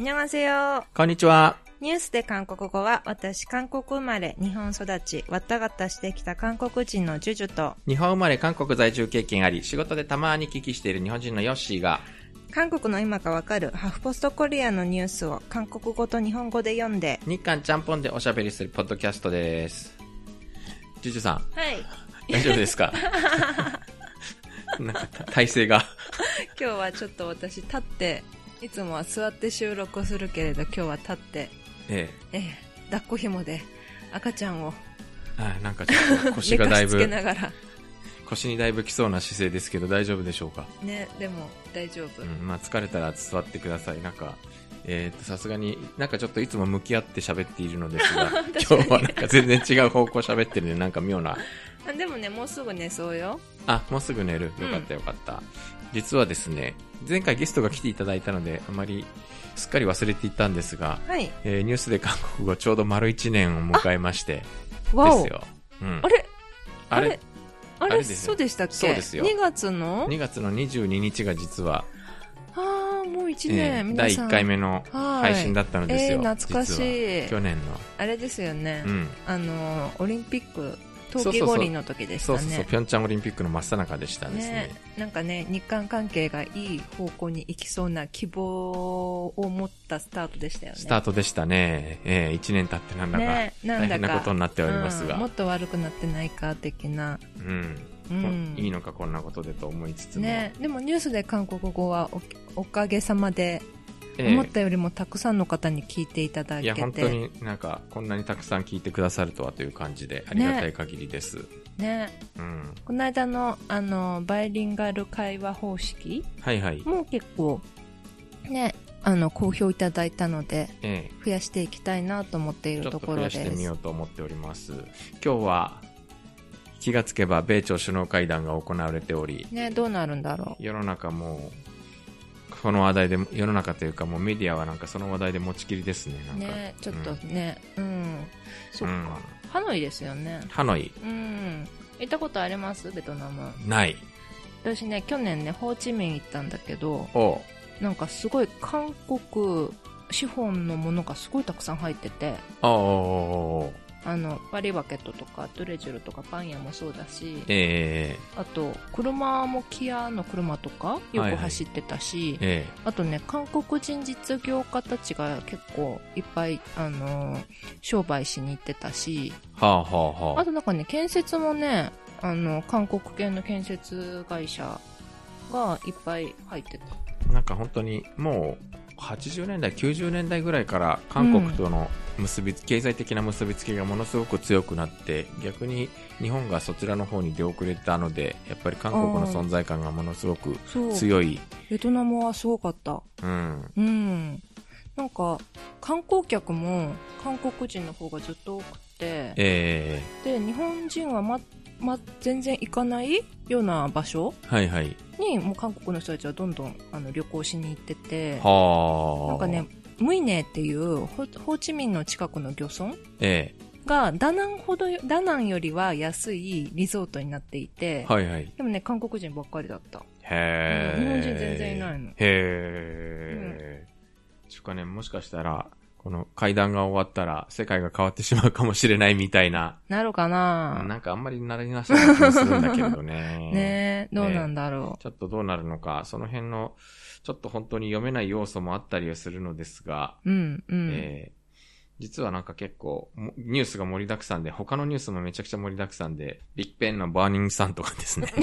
皆さよ。こんにちは。ニュースで韓国語は、私、韓国生まれ、日本育ち、わたがたしてきた韓国人のジュジュと、日本生まれ、韓国在住経験あり、仕事でたまに聞きしている日本人のヨッシーが、韓国の今がわかるハフポストコリアのニュースを韓国語と日本語で読んで、日韓ちゃんぽんでおしゃべりするポッドキャストです。ジュジュさん。はい。大丈夫ですか？なんか体勢が今日はちょっと私立っていつもは座って収録をするけれど、今日は立って、えええ、抱っこ紐で赤ちゃんをえ。はい、なんかちょっと腰がだいぶ、ながら、腰にだいぶきそうな姿勢ですけど大丈夫でしょうか？ね、でも大丈夫。うん、まあ疲れたら座ってください。なんか、えっ、と、さすがに、なんかちょっといつも向き合って喋っているのですが、今日はなんか全然違う方向喋ってるんで、なんか妙なあでもね、もうすぐ寝そうよ。あ、もうすぐ寝る。よかったよかった。実はですね、前回ゲストが来ていただいたので、あまりすっかり忘れていたんですが、はい。えーニュースで韓国語ちょうど丸1年を迎えまして、ですよ。うんあ。れ？あれ？あれ？そうでしたっけ？そうですよ ?2 月の ?2 月の22日が実は、ああ、もう1年。えー第皆さん1回目のはい配信だったのですよ。えー懐かしい去年の。あれですよね。うん。あの、オリンピック、冬季五輪の時でしたね。そうそうそう、ピョンチャンオリンピックの真っ最中でしたですね。ね、なんかね、日韓関係がいい方向に行きそうな希望を持ったスタートでしたよね。スタートでしたね。えー、1年経ってなんだか大変なことになっておりますが。うんもっと悪くなってないか的な。うん。うんいいのかこんなことでと思いつつも。ね、でもニュースで韓国語はおおかげさまで、ええ思ったよりもたくさんの方に聞いていただいや、けて。本当になんか、こんなにたくさん聞いてくださるとはという感じで、ありがたい限りです。ね。うん。この間の、あの、バイリンガル会話方式はいはい。も結構、ね、あの、好評いただいたので、え増やしていきたいなと思っているところと増やしてです。みようと思っております。今日は、気がつけば米朝首脳会談が行われており、ね、どうなるんだろ世の中もう、この話題で、世の中というかもうメディアはなんかその話題で持ちきりですね。なう。んかね、ちょっとうんね、うん。そっか、うんハノイですよね。ハノイ、うん。行ったことあります？ベトナム。ない。私ね、去年ね、ホーチミン行ったんだけど、おなんかすごい韓国資本のものがすごいたくさん入ってて、おおあの、パリバケットとか、トゥレジュルとかパン屋もそうだし、えあと、車もキアの車とかよく走ってたし、ええあとね、韓国人実業家たちが結構いっぱい、あのー商売しに行ってたし、えはあはあはあ。あとなんかね、建設もね、あの、韓国系の建設会社がいっぱい入ってた。なんか本当にもう80年代、90年代ぐらいから韓国との結びつ、経済的な結びつきがものすごく強くなって、逆に日本がそちらの方に出遅れたので、やっぱり韓国の存在感がものすごく。強い。ベトナムはすごかった。うん。うん。なんか、観光客も韓国人の方がずっと多くて、えで、日本人はま、ま、全然行かないような場所えはいはい。に、もう韓国の人たちはどんどんあの旅行しに行ってて、はあ。なんかね、ムイネっていうホホーチミンの近くの漁村えがダナンほどよ、ダナンよりは安いリゾートになっていて、えはいはい。でもね、韓国人ばっかりだった。へえ。うん日本人全然いないのへえ。ちゅうかね、もしかしたら、この会談が終わったら世界が変わってしまうかもしれないみたいな、なるかななんかあんまりなりなさそうな気もするんだけれどね。ねえ、どうなんだろちょっとどうなるのか、その辺の、ちょっと本当に読めない要素もあったりはするのですが、う。うん、うん。えー実はなんか結構、もニュースが盛りだくさんで、他のニュースもめちゃくちゃ盛りだくさんで、ビッグペンのバーニングさんとかですね。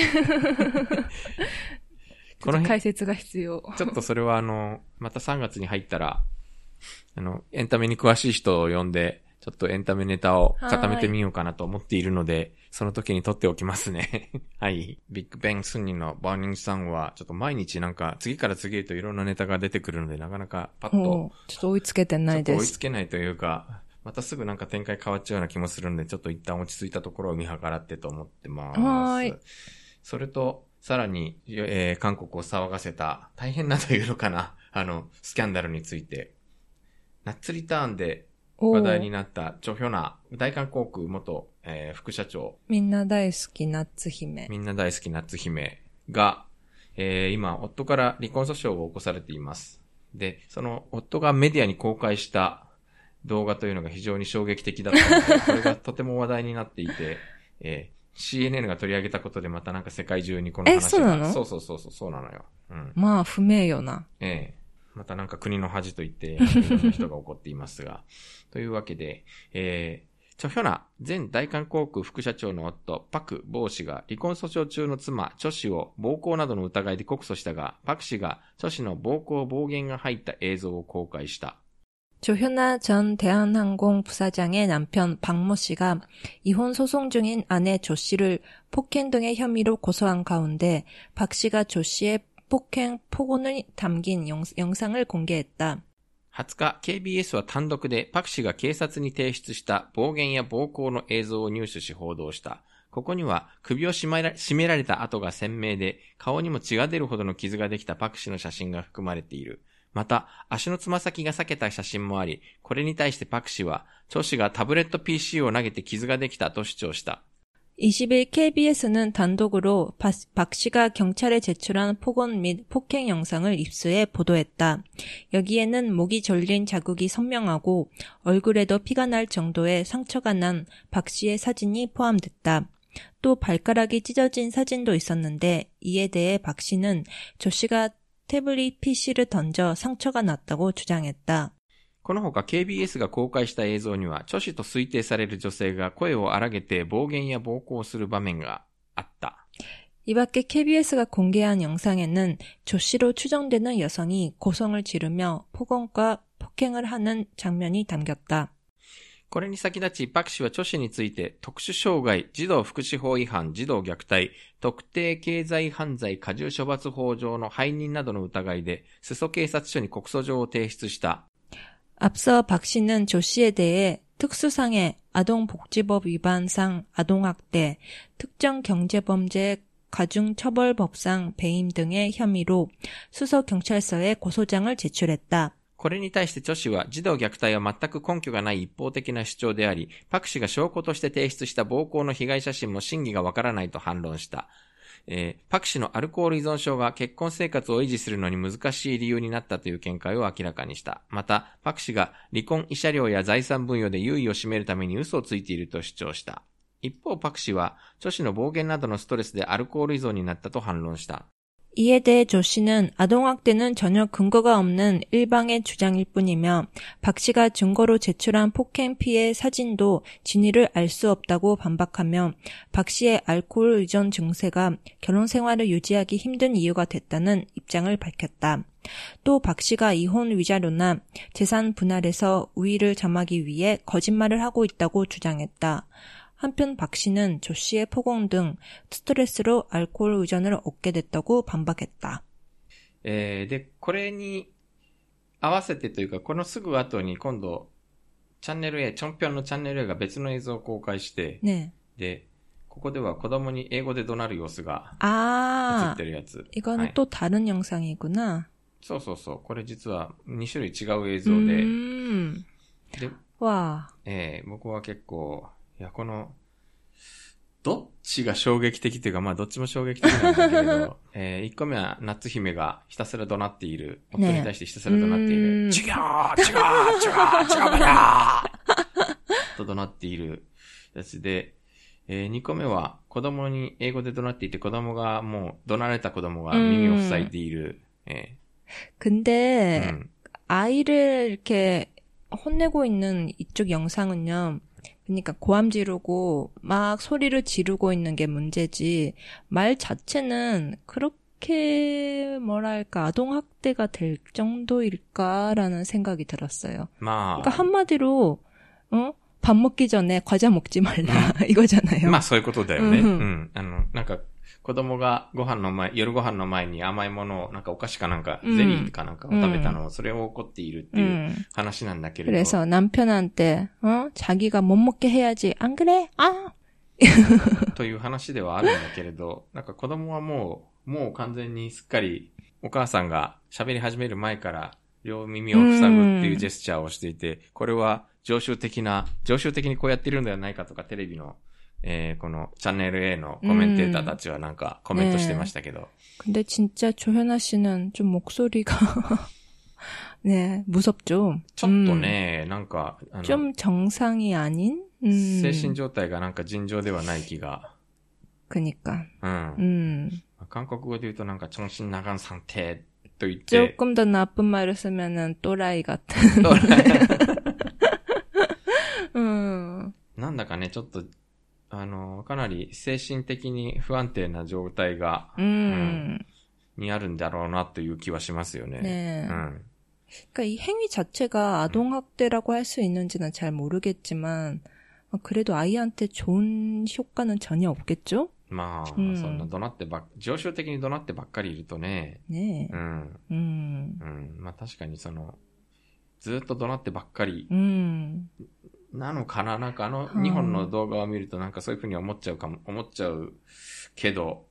この辺、解説が必要。ちょっとそれはあの、また3月に入ったら、あの、エンタメに詳しい人を呼んで、ちょっとエンタメネタを固めてみようかなと思っているので、その時に撮っておきますね。はい。ビッグベンリの Burning Sun は、ちょっと毎日なんか、次から次へといろんなネタが出てくるので、なかなかパッと、ちょっと追いつけてないちょっと追いつです。けないというか、またすぐなんか展開変わっちゃうような気もするんで、ちょっと一旦落ち着いたところを見計らってと思ってます。はーい。それと、さらに、えー韓国を騒がせた、大変なというのかな、あの、スキャンダルについて、ナッツリターンでお話題にーなった、チョヒョナ、大韓航空元、えー副社長、みんな大好きナッツ姫。みんな大好きナッツ姫が、えー今、夫から離婚訴訟を起こされています。で、その夫がメディアに公開した動画というのが非常に衝撃的だったので、これがとても話題になっていて、えー CNN が取り上げたことでまたなんか世界中にこの話が。えそうなの？そうそうそうそう、そうなのよ。うん。まあ、不名誉な。ええまたなんか国の恥と言って、いろんな人が怒っていますが。というわけで、えー、チョヒョナ前大韓航空副社長の夫、パク・ボー氏が離婚訴訟中の妻、チョ氏を暴行などの疑いで告訴したが、パク氏がチョ氏の暴行暴言が入った映像を公開した。 조현아 전 대한항공 부사장의 남편 박모 씨가 이혼 소송 중인 아내 조 씨를 폭행 등의 혐의로 고소한 가운데 박 씨가 조 씨의 폭행 폭언을 담긴 영, 영상을 공개했다. 20日、KBS は単独でパク氏が警察に提出した暴言や暴行の映像を入手し報道した。ここには首を絞められた跡が鮮明で、顔にも血が出るほどの傷ができたパク氏の写真が含まれている。また、足のつま先が裂けた写真もあり、これに対してパク氏は、チョ氏がタブレット PC を投げて傷ができたと主張した。 20일 KBS는 단독으로 박, 박 씨가 경찰에 제출한 폭언 및 폭행 영상을 입수해 보도했다. 여기에는 목이 졸린 자국이 선명하고 얼굴에도 피가 날 정도의 상처가 난 박 씨의 사진이 포함됐다. 또 발가락이 찢어진 사진도 있었는데 이에 대해 박 씨는 조 씨가 태블릿 PC를 던져 상처가 났다고 주장했다. このほか KBS が公開した映像には、チョ氏と推定される女性が声を荒げて暴言や暴行する場面があった。 이 밖에 KBS가 공개한 영상에는 조 씨로 추정되는 여성이 고성을 지르며 폭언과 폭행을 하는 장면이 담겼다. これに先立ち、パク氏はチョ氏について、特殊障害、児童福祉法違反、児童虐待、特定経済犯罪過重処罰法上の背任などの疑いで、裾警察署に告訴状を提出した。 앞서 박 씨는 조 씨에 대해 특수상해 아동복지법 위반상 아동학대, 특정 경제범죄 가중처벌법상 배임 등의 혐의로 수서경찰서에 고소장을 제출했다. これに対してチョ氏は児童虐待は全く根拠がない一方的な主張であり、パク氏が証拠として提出した暴行の被害写真も真偽がわからないと反論した。 えーパク氏のアルコール依存症が結婚生活を維持するのに難しい理由になったという見解を明らかにした。また、パク氏が離婚慰謝料や財産分与で優位を占めるために嘘をついていると主張した。一方、パク氏は、著氏の暴言などのストレスでアルコール依存になったと反論した。 이에 대해 조 씨는 아동학대는 전혀 근거가 없는 일방의 주장일 뿐이며 박 씨가 증거로 제출한 폭행 피해 사진도 진위를 알 수 없다고 반박하며 박 씨의 알코올 의존 증세가 결혼 생활을 유지하기 힘든 이유가 됐다는 입장을 밝혔다. 또 박 씨가 이혼 위자료나 재산 분할에서 우위를 점하기 위해 거짓말을 하고 있다고 주장했다. 한편 박 씨는 조 씨의 폭언 등 스트레스로 알코올 의존을 얻게 됐다고 반박했다. えーで、これに合わせてというか、このすぐ後に今度、チャンネル A、チョンピョンのチャンネル A が別の映像を公開して、 네. で、ここでは子供に英語で怒鳴る様子が映 아, ってるやつ。 이거는 はい 또 다른 영상이구나. そうそうそう。これ実は2種類違う映像で、 음, で、 와, えー僕は結構、 いや、この、どっちが衝撃的というか、まあどっちも衝撃的なんだけれど、えー、1個目は夏姫がひたすら怒鳴っている。夫に対してひたすら怒鳴っている。ね違う違う違う違う違うやと怒鳴っているやつで、えー、2個目は子供に英語で怒鳴っていて子供がもう怒鳴られた子供が耳を塞いでいる。え 근데 ーうん 아이를 이렇게 혼내고 있는 이쪽 영상은요. 그러니까 고함 지르고 막 소리를 지르고 있는 게 문제지 말 자체는 그렇게 뭐랄까 아동학대가 될 정도일까라는 생각이 들었어요. ま 그러니까 あ、 한마디로 어? 밥 먹기 전에 과자 먹지 말라 이거잖아요. まあそういうことだよね。ううんん、あの、なんか、 子供がご飯の前、夜ご飯の前に甘いものを、なんかお菓子かなんか、うんゼリーかなんかを食べたのを、それを怒っているっていう 음. 話なんだけれど。 그래서 남편한테 어 자기가 못 먹게 해야지 안 그래? 아 という話ではあるんだけれど、なんか子供はもう、もう完全にすっかり、お母さんが喋り始める前から、両耳を塞ぐっていうジェスチャーをしていて、これは常習的な、常習的にこうやってるんではないかとか、テレビの、 えー、このチャンネル A のコメンテーターたちはなんかコメントしてましたけど、 근데 진짜 조현아 씨는 좀 목소리가 네, 무섭죠. ちょっとね、なんか、あ 음, の、 좀 정상이 아닌? 음, 精神状態がなんか尋常ではない気が。 그니까. うん。 음. 韓国語で言うとなんか、정신나간 상태と言って、 조금 더 나쁜 말을 쓰면은 또라이 같은. 음. なんだかね、ちょっと、 あの、かなり精神的に不安定な状態が、 음. にあるんだろうなという気はしますよね。 네. うん。 그러니까 이 행위 자체가 아동학대라고 할 수 있는지는 잘 모르겠지만, 어, 그래도 아이한테 좋은 효과는 전혀 없겠죠? まあ、うんそんな怒鳴ってばっ、常習的に怒鳴ってばっかりいるとね、 네. うん、 음. うん。まあ確かにその、ずっと怒鳴ってばっかり 음. なのかななんかあのはい2本の動画を見るとなんかそういうふうに思っちゃうかも、思っちゃうけど、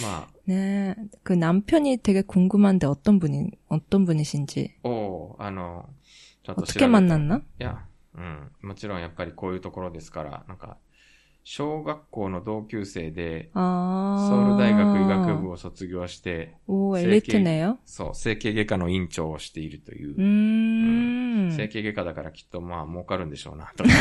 ま 네. 그 남편이 되게 궁금한데 어떤 분이, 어떤 분이신지. あ、おうあの、ちょっと調べ 어떻게 て 만났나? いや、うん。もちろんやっぱりこういうところですから、なんか、小学校の同級生で、 아. ソウル大学医学部を卒業して、 오, 세계- 엘리트네요? そう、整形外科の院長をしているという。 음. 整形外科だからきっとまあ儲かるんでしょうな、と。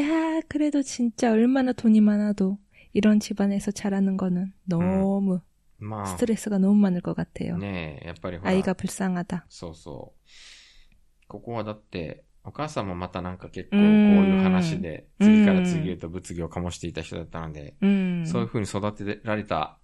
야, 그래도 진짜 얼마나 돈이 많아도 이런 집안에서 자라는 거는 너무 まあ、 스트레스가 너무 많을 것 같아요. ねえ、やっぱりほら、 아이가 불쌍하다. そうそう。ここはだって、お母さんもまたなんか結構こううんいう話で、次から次へと物議を醸していた人だったので、 음. そういう風に育てられた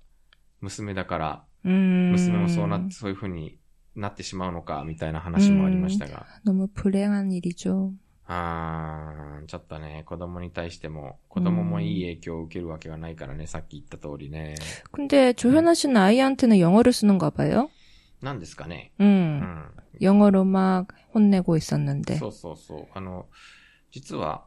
娘だから、 음. 娘もそうなって、そういう風に なってしまうのか、みたいな話もありましたが、 너무 불행한 일이죠. あー、ちょっとね、子供に対しても、子供もいい影響を受けるわけがないからね、さっき言った通りね。 근데 조현아 씨는 아이한테는 영어를 쓰는가 봐요? なんですかね。 음. うん。 영어로 막 혼내고 있었는데. そうそうそう。あの、実は、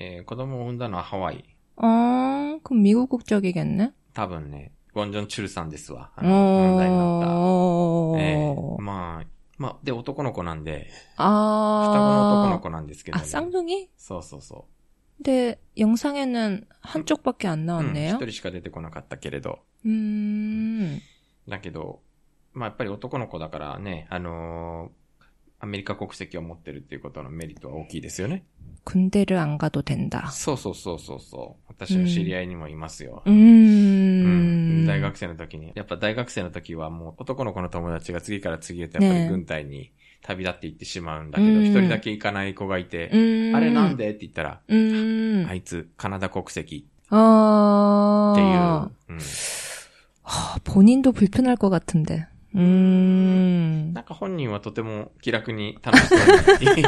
えー子供を産んだのはハワイ。 아, 그럼 미국 국적이겠네? 多分ね、 ゴンジョン・チュルさんですわ。あの、問題になった。 어. えーまあ、まあ、で、男の子なんで、双子の男の 아. 子なんですけど、 아, 쌍둥이? そうそうそ 근데 영상에는 한쪽밖에 안 う。うん、 나왔네요. 一人しか出てこなかったけれど。 음. だけど、まあやっぱり男の子だからね、あのーアメリカ国籍を持ってるっていうことのメリットは大きいですよね。 군대를 안 가도 된다. そうそうそうそうそう。私の知り合いにもいますよ。 음. うん 大学生の時に。やっぱ大学生の時はもう男の子の友達が次から次へとやっぱり軍隊に旅立っていってしまうんだけど、うん一、人だけ行かない子がいて、 음. あれなんでって言ったら、 음. あいつカナダ国籍 아. っていう。うん、 하, 본인도 불편할 것 같은데. 음. なんか本人はとても気楽に楽しそうに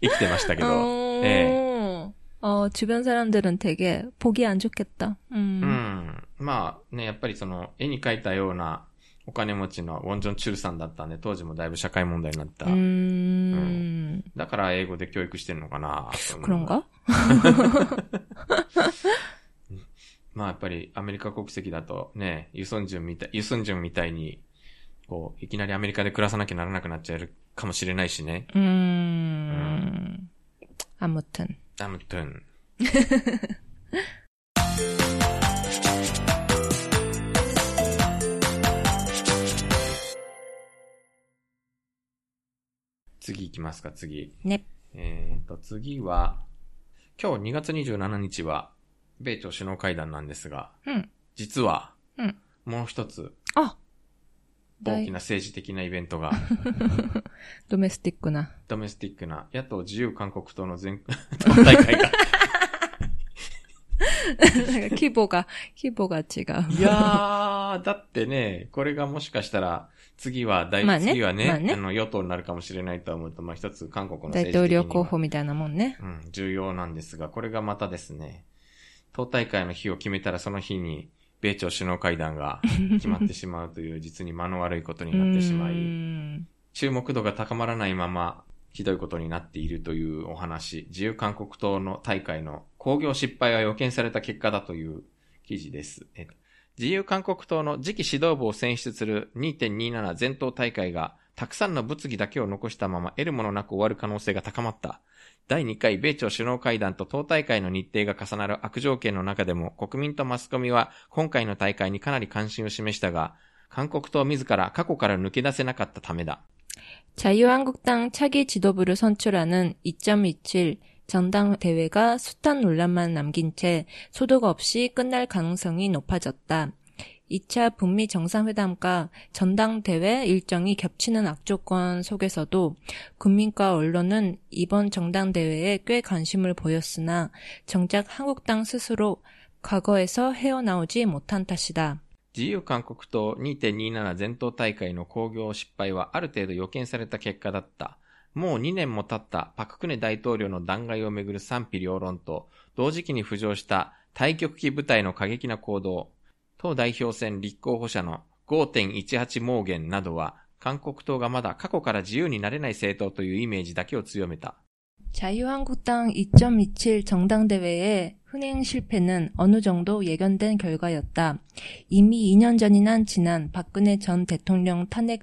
生きてましたけど、 어. 예. 어, 주변 사람들은 되게 보기 안 좋겠다. う 음. まあね、やっぱりその、絵に描いたようなお金持ちのウォンジョン・チュルさんだったんで、当時もだいぶ社会問題になった。うん,うん、だから英語で教育してるのかなクロンがまあやっぱりアメリカ国籍だとね、ユソンジュンみたい、ユソンジュンみたいに、こう、いきなりアメリカで暮らさなきゃならなくなっちゃうかもしれないしね。うーん。うん、アムトン。アムトン。次行きますか、次。ね。えっ、ー、と、次は、今日2月27日は、米朝首脳会談なんですが、うん。実は、うん。もう一つ。あ大きな政治的なイベントが。ドメスティックな。ドメスティックな。野党自由韓国党の全、党大会が。なんか規模が、規模が違う。いやー、だってね、これがもしかしたら、次は大、まあね次はね、まあねあの、与党になるかもしれないと思うと、まあ一つ韓国の大統領候補みたいなもんね。うん、重要なんですが、これがまたですね、党大会の日を決めたらその日に、米朝首脳会談が 決まってしまうという、実に間の悪いことになってしまい、 음. 注目度が高まらないまま、ひどいことになっているというお話、自由韓国党の大会の興行失敗は予見された結果だという記事です。えっと自由韓国党の次期指導部を選出する2.27全党大会が、たくさんの物議だけを残したまま得るものなく終わる可能性が高まった。第2回米朝首脳会談と党大会の日程が重なる悪条件の中でも国民とマスコミは今回の大会にかなり関心を示したが、 韓国党自ら過去から抜け出せなかったためだ。 자유한국당 차기 지도부를 선출하는 2.27 전당대회가 숱한 논란만 남긴 채 소득 없이 끝날 가능성이 높아졌다. 2차 북미 정상회담과 전당대회 일정이 겹치는 악조건 속에서도 국민과 언론은 이번 전당대회에 꽤 관심을 보였으나 정작 한국당 스스로 과거에서 헤어나오지 못한 탓이다. 自由韓国党2.27全党大会の興行失敗はある程度予見された結果だった。 もう2年も経ったパククネ大統領の弾劾をめぐる賛否両論と、同時期に浮上した対極期部隊の過激な行動、党代表選立候補者の5.18盲言などは、韓国党がまだ過去から自由になれない政党というイメージだけを強めた。 자유한국당 2.27 정당대회의 흥행 실패는 어느 정도 예견된 결과였다. 이미 2년 전이나 지난 박근혜 전 대통령 탄핵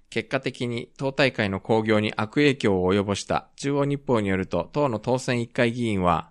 結果的に党大会の興行に悪影響を及ぼした中央日報によると、党の当選1回議員は、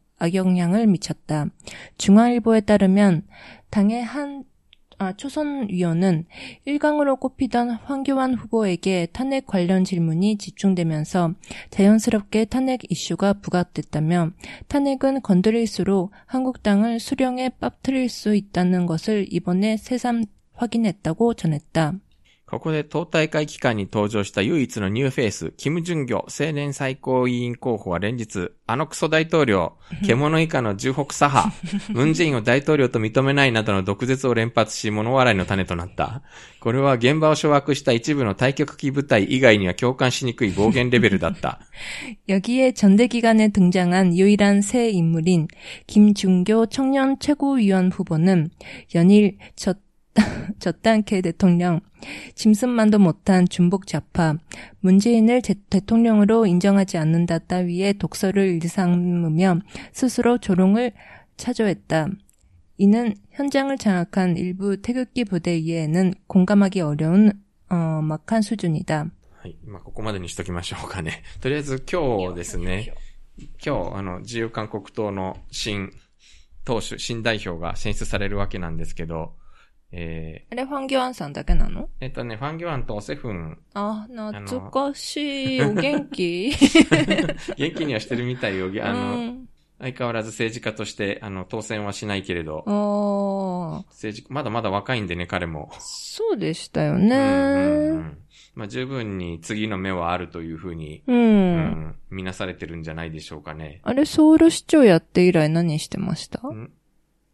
악영향을 미쳤다. 중앙일보에 따르면 당의 한 아, 초선 위원은 1강으로 꼽히던 황교안 후보에게 탄핵 관련 질문이 집중되면서 자연스럽게 탄핵 이슈가 부각됐다며 탄핵은 건드릴수록 한국당을 수령에 빠뜨릴 수 있다는 것을 이번에 새삼 확인했다고 전했다. ここで党大会期間に登場した唯一のニューフェイス、キム・ジュンギョ青年最高委員候補は連日、あのクソ大統領、獣以下の重北左派、ムンジェインを大統領と認めないなどの毒舌を連発し物笑いの種となった。これは現場を掌握した一部の対極期部隊以外には共感しにくい暴言レベルだった。 여기에 전대 기간에 등장한 유일한 새 인물인 김준교 청년 최고위원 후보는 연일 저 저딴케 대통령, 짐승만도 못한 중복 좌파, 문재인을 제- 대통령으로 인정하지 않는다 따위의 독서를 일삼으며 스스로 조롱을 차조했다. 이는 현장을 장악한 일부 태극기 부대 이외에는 공감하기 어려운 어, 막한 수준이다. はい。まあ、ここまでにしときましょうかね。とりあえず今日ですね、今日、あの、自由韓国党の新党首、新代表が選出されるわけなんですけど、 えー、あれファンギュアンさんだけなの？えっとね、ファンギュアンとセフン。あ、懐かしい。お元気？元気にはしてるみたいよ。あの、うん、相変わらず政治家として、あの、当選はしないけれど。政治、まだまだ若いんでね、彼も。そうでしたよね。うんうん、まあ、十分に次の目はあるというふうに、うん、うん、見なされてるんじゃないでしょうかね。あれ、ソウル市長やって以来何してました、うん？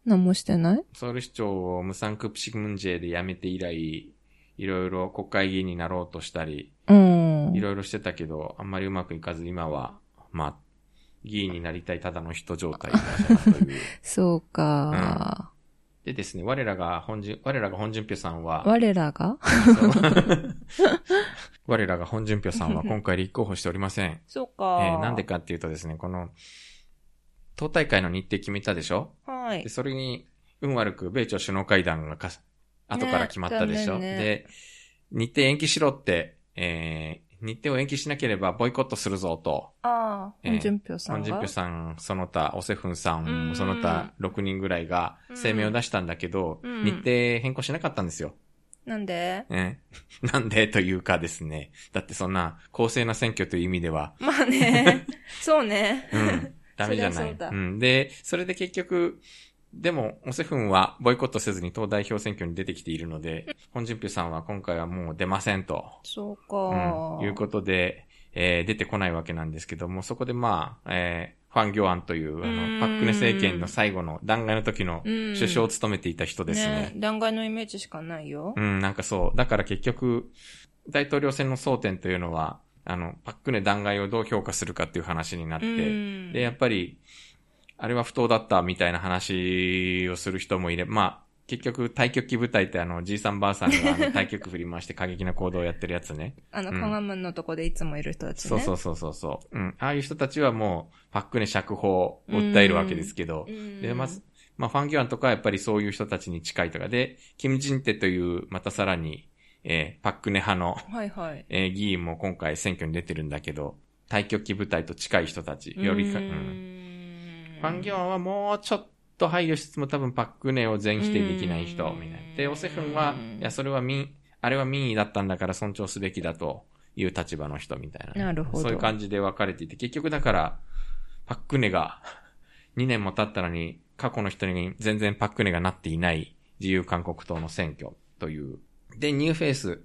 何もしてない？ソウル市長をムサンクプシクムンジェで辞めて以来、いろいろ国会議員になろうとしたり、うんい。ろいろしてたけど、あんまりうまくいかず今は、まあ、議員になりたいただの人状態だったという。そうか。でですね、我らが本順、我らが本順平さんは、我らが？我らが本順平さんは今回立候補しておりません。そうえーなんでかっていうとですね、この、党大会の日程決めたでしょ？はいで、。それに、運悪く米朝首脳会談がか後から決まったでしょ、ねで、日程延期しろって、えー、日程を延期しなければボイコットするぞと、ああ、えー本順平さんがソンジンピョさん、その他、オセフンさうんん、その他6人ぐらいが声明を出したんだけど、うん日程変更しなかったんですよ。なんで？ね。なんでというかですね。だってそんな公正な選挙という意味では、まあね。そうね。うん。ダメじゃない。うだん。で、それで結局、でも、オセフンはボイコットせずに党代表選挙に出てきているので、本人ピュさんは今回はもう出ませんと、そううかん、いうことで、えー出てこないわけなんですけども、そこでまあ、えーファン・ギョアンという、あの、パックネ政権の最後の弾劾の時のうん首相を務めていた人ですね。弾劾のイメージしかないよ。うん、なんかそう。だから結局、大統領選の争点というのは、あの、パックネ弾劾をどう評価するかっていう話になって、うんで、やっぱり、あれは不当だったみたいな話をする人もいれば、まあ、結局、対局機部隊ってあの、じいさんばあさんがあの 対局振り回して過激な行動をやってるやつね。あの、うんカガムンのとこでいつもいる人たちね。そうそうそうそうそう。うん。ああいう人たちはもう、パックネ釈放を訴えるわけですけど、うんで、まず、まあ、ファンギョアンとかはやっぱりそういう人たちに近いとかで、キム・ジンテという、またさらに、えーパックネ派の、はいはい。えー議員も今回選挙に出てるんだけど、太極旗部隊と近い人たち、よりか、ううん。んファンギョアンはもうちょっと配慮しつつも多分パックネを全否定できない人、みたいな。で、オセフンは、いや、それは民、あれは民意だったんだから尊重すべきだという立場の人みたいな。なるほどそういう感じで分かれていて、結局だから、パックネが2年も経ったのに、過去の人に全然パックネがなっていない自由韓国党の選挙という。で、ニューフェイス、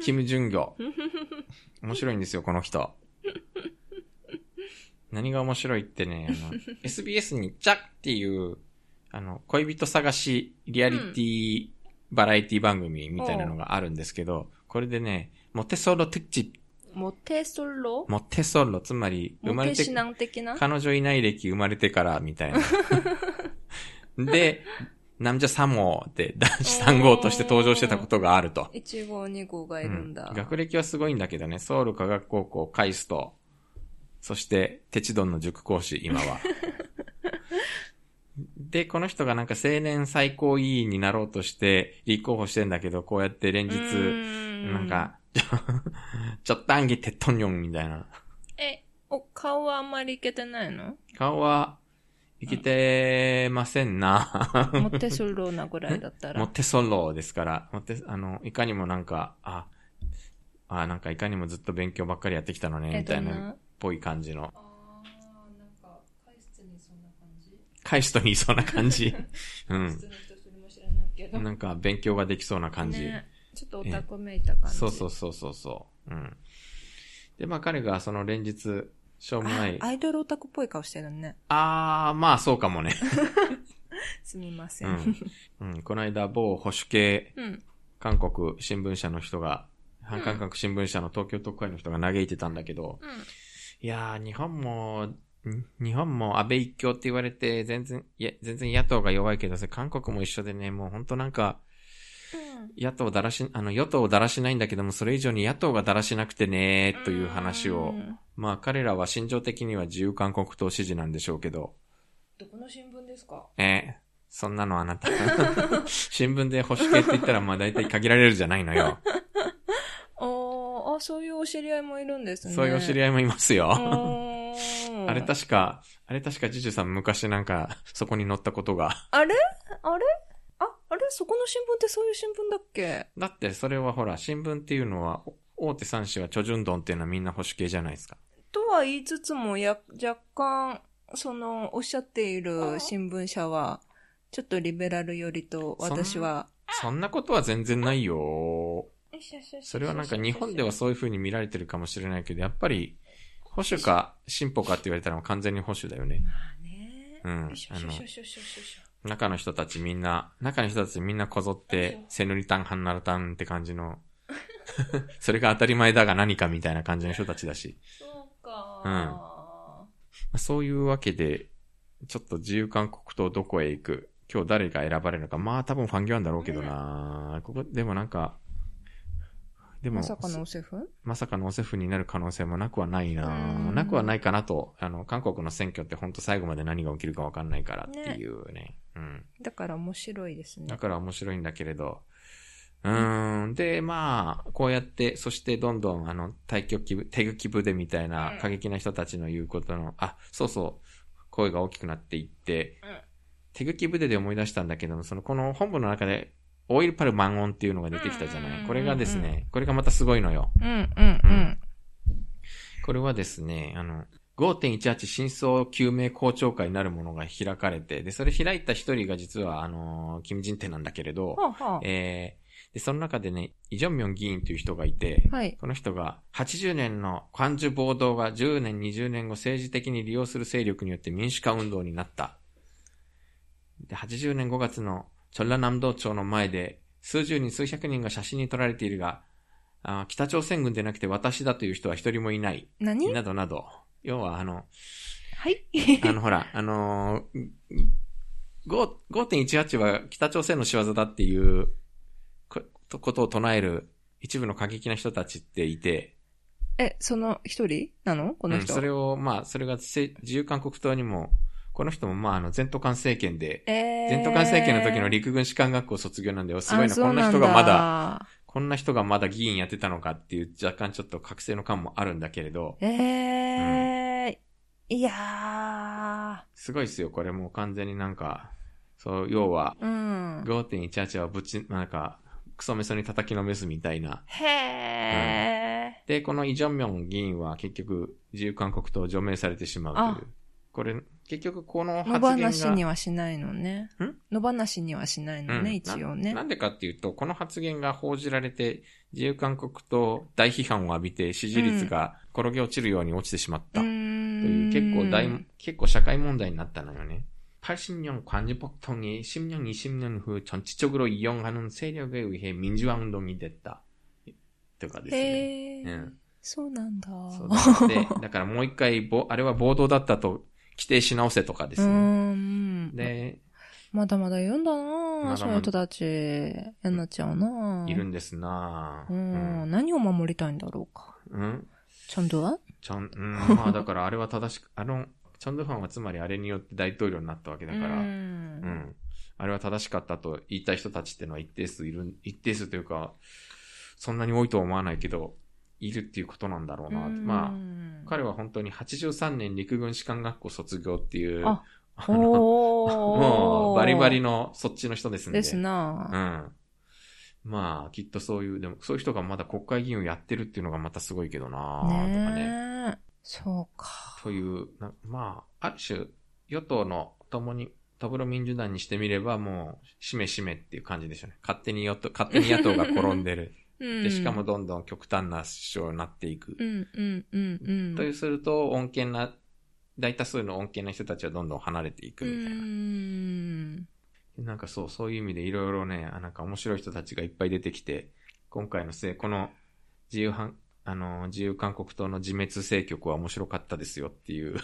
キム・ジュンギョ。面白いんですよ、この人。何が面白いってね、あの、SBS にジャッっていう、あの、恋人探しリアリティバラエティ番組みたいなのがあるんですけど、これでね、モテソロテクチ、モテソロ？モテソロ、つまり、生まれて彼女いない歴生まれてからみたいな。で、なんじゃサモーって男子3号として登場してたことがあると。1号2号がいるんだ。うん学歴はすごいんだけどね、ソウル科学高校、カイスト、そして、テチドンの塾講師、今は。で、この人がなんか青年最高委員になろうとして立候補してんだけど、こうやって連日、ななん、か、ちょっとんぎてっとんよんみたいな。え、お顔はあんまりいけてないの？顔は、いけてませんな。モテソロなぐらいだったら。モテソロですから、モテ、あの、いかにもなんか、あ、あ、なんかいかにもずっと勉強ばっかりやってきたのね、みたいな、っぽい感じの。あー、なんか、会室にそんな感じカイストにいそうな感じ。うん普。通の人それも知らないけど。なんか勉強ができそうな感じ。ねちょっとオタクめいた感じ。そうそうそうそうそう。うん。で、まあ彼がその連日、しょうもない。アイドルオタクっぽい顔してるね。あー、まあそうかもね。すみませ。うんん。うん。この間、某保守系うん。韓国新聞社の人が、韓韓国新聞社の東京特会の人が嘆いてたんだけど、うん。いやー、日本も、ん日本も安倍一強って言われて、全然、いや、全然野党が弱いけどさ、韓国も一緒でね、もう本当なんか、野党だらし、あの、与党だらしないんだけども、それ以上に野党がだらしなくてね、という話をう、んまあ彼らは心情的には自由韓国党支持なんでしょうけど、どこの新聞ですか？えーそんなのあなた。新聞で保守系って言ったらまあ大体限られるじゃないのよ。あーあ、そういうお知り合いもいるんですね。そういうお知り合いもいますよ。あ あれ確か、あれ確かジュジュさん昔なんか、そこに載ったことが。あれ？あれ？あ、あれ？そこの新聞ってそういう新聞だっけ？だってそれはほら、新聞っていうのは、お大手三紙はチョジュンドンっていうのはみんな保守系じゃないですか。とは言いつつも、や、若干、その、おっしゃっている新聞社は、ちょっとリベラル寄りと、私は。そんなことは全然ないよ。それはなんか日本ではそそういう風に見られてるかもしれないけど、やっぱり、保守か進歩かって言われたら完全に保守だよね。まあね。うんよい中の人たちみんな、中の人たちみんなこぞって、セヌリタン、ハンナルタンって感じの、それが当たり前だが何かみたいな感じの人たちだし。そうか。まあそういうわけで、ちょっと自由韓国党どこへ行く？今日誰が選ばれるのか。まあ多分ファンギョアンだろうけどな、ここ、でもなんか、でも、まさかのオセフ？まさかのオセフになる可能性もなくはないなうんなくはないかなと。あの、韓国の選挙って本当最後まで何が起きるかわかんないからっていうね。うん。だから面白いですねだ。から面白いんだけれど。うーん。で、まあ、こうやって、そしてどんどん、あの、対局気部、手口部でみたいなうん過激な人たちの言うことの、あ、そうそう、声が大きくなっていって、うん手口部でで思い出したんだけども、その、この本部の中で、オイルパルマンオンっていうのが出てきたじゃない？これがですね、これがまたすごいのよ。うんうんうん。これはですね、あの、5.18真相究明公聴会なるものが開かれて、で、それ開いた一人が実は、あのー、キム・ジンテなんだけれど、はあはえー、で、その中でね、イ・ジョンミョン議員という人がいて、あ。はい。この人が80年の漢樹暴動が10年、20年後政治的に利用する勢力によって民主化運動になった。で、80年5月のチョンラ南道町の前で数十人、数百人が写真に撮られているが、あ北朝鮮軍でなくて私だという人は一人もいない。何などなど。要は、あの、はい。あの、ほら、あのー、5 5.18は北朝鮮の仕業だっていうこことを唱える一部の過激な人たちっていて、え、その一人なのこの人。うん、それを、まあ、それがせ自由韓国党にも、この人も、まあ、あの、前途韓政権で、えー、前途韓政権の時の陸軍士官学校卒業なんで、すごいな、こんな人がまだ、だ。こんな人がまだ議員やってたのかっていう若干ちょっと覚醒の感もあるんだけれど、えー、いやすごいですよ、これもう完全になんか、そう、要は、ー。うん。5.18はぶち、なんか、クソメソに叩きのめすみたいな。へー。で、このイ・ジョンミョン議員は結局、自由韓国党除名されてしまうといあう。これ、結局この野発言が。放しにはしないのね。ん野放しにはしないのね、うん一応ねな。なんでかっていうと、この発言が報じられて、自由韓国と大批判を浴びて支持率が転げ落ちるように落ちてしまった。うとーん。いう結構大、結構社会問題になったのよね. 80년 관주폭통이 10년, 20년 후 전체적으로 이용하는 세력에 의해 민주화 운동이 됐다. とかですね。へー。うんそうなんだ。そうだで、だからもう一回ぼ、あれは暴動だったと 規定し直せとかですね。ん。で、まだまだ言うんだなまだまだそういう人たち。嫌になっちゃうないるんですなうぁん。何を守りたいんだろうか。うん。ちゃんとは？ちゃん、うん、まあだからあれは正しく、あの、チョンドゥファンはつまりあれによって大統領になったわけだから、ううん。ん。あれは正しかったと言いたい人たちっていうのは一定数いる、一定数というか、そんなに多いとは思わないけど、いるっていうことなんだろうな。まあ、あ彼は本当に83年陸軍士官学校卒業っていう、あ あの。もうバリバリのそっちの人ですんで。ですなうん。まあ、きっとそういう、でも、そういう人がまだ国会議員をやってるっていうのがまたすごいけどなとかね。そうか。という、なまあ、ある種、与党の共に、トブロ民主党にしてみればもう、しめしめっていう感じでしょうね。勝手に与党、勝手に野党が転んでる。うん。で、しかもどんどん極端な首相になっていくう。ん、うん、うん、うん。というすると、穏健な、大多数の穏健な人たちはどんどん離れていくうみたいな。ん。なんかそう、そういう意味でいろいろね、あなんか面白い人たちがいっぱい出てきて、今回のせい、この自由反、あの、自由韓国党の自滅政局は面白かったですよっていう、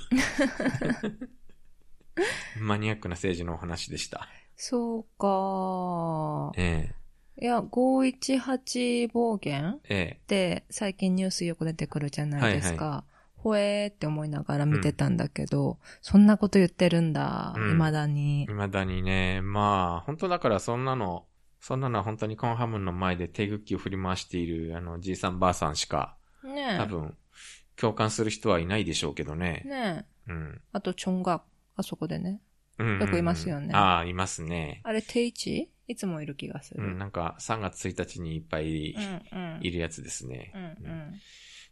マニアックな政治のお話でした。そうか。えいや、518暴言え、ええ、って最近ニュースよく出てくるじゃないですか。ほえーって思いながら見てたんだけど、そんなこと言ってるんだ、うん未だに。未だにね、まあ、本当だからそんなの、そんなのは本当にコンハムンの前で手グッキを振り回している、あの、じいさんばあさんしか、ねえ。多分、共感する人はいないでしょうけどね。ねえ。うん。あと、チョンガあそこでね。うんうんうんよくいますよねああ、いますね。あれ、定位置？いつもいる気がする。うん、なんか3月1日にいっぱいうん、うん。いるやつですね。うん、うん。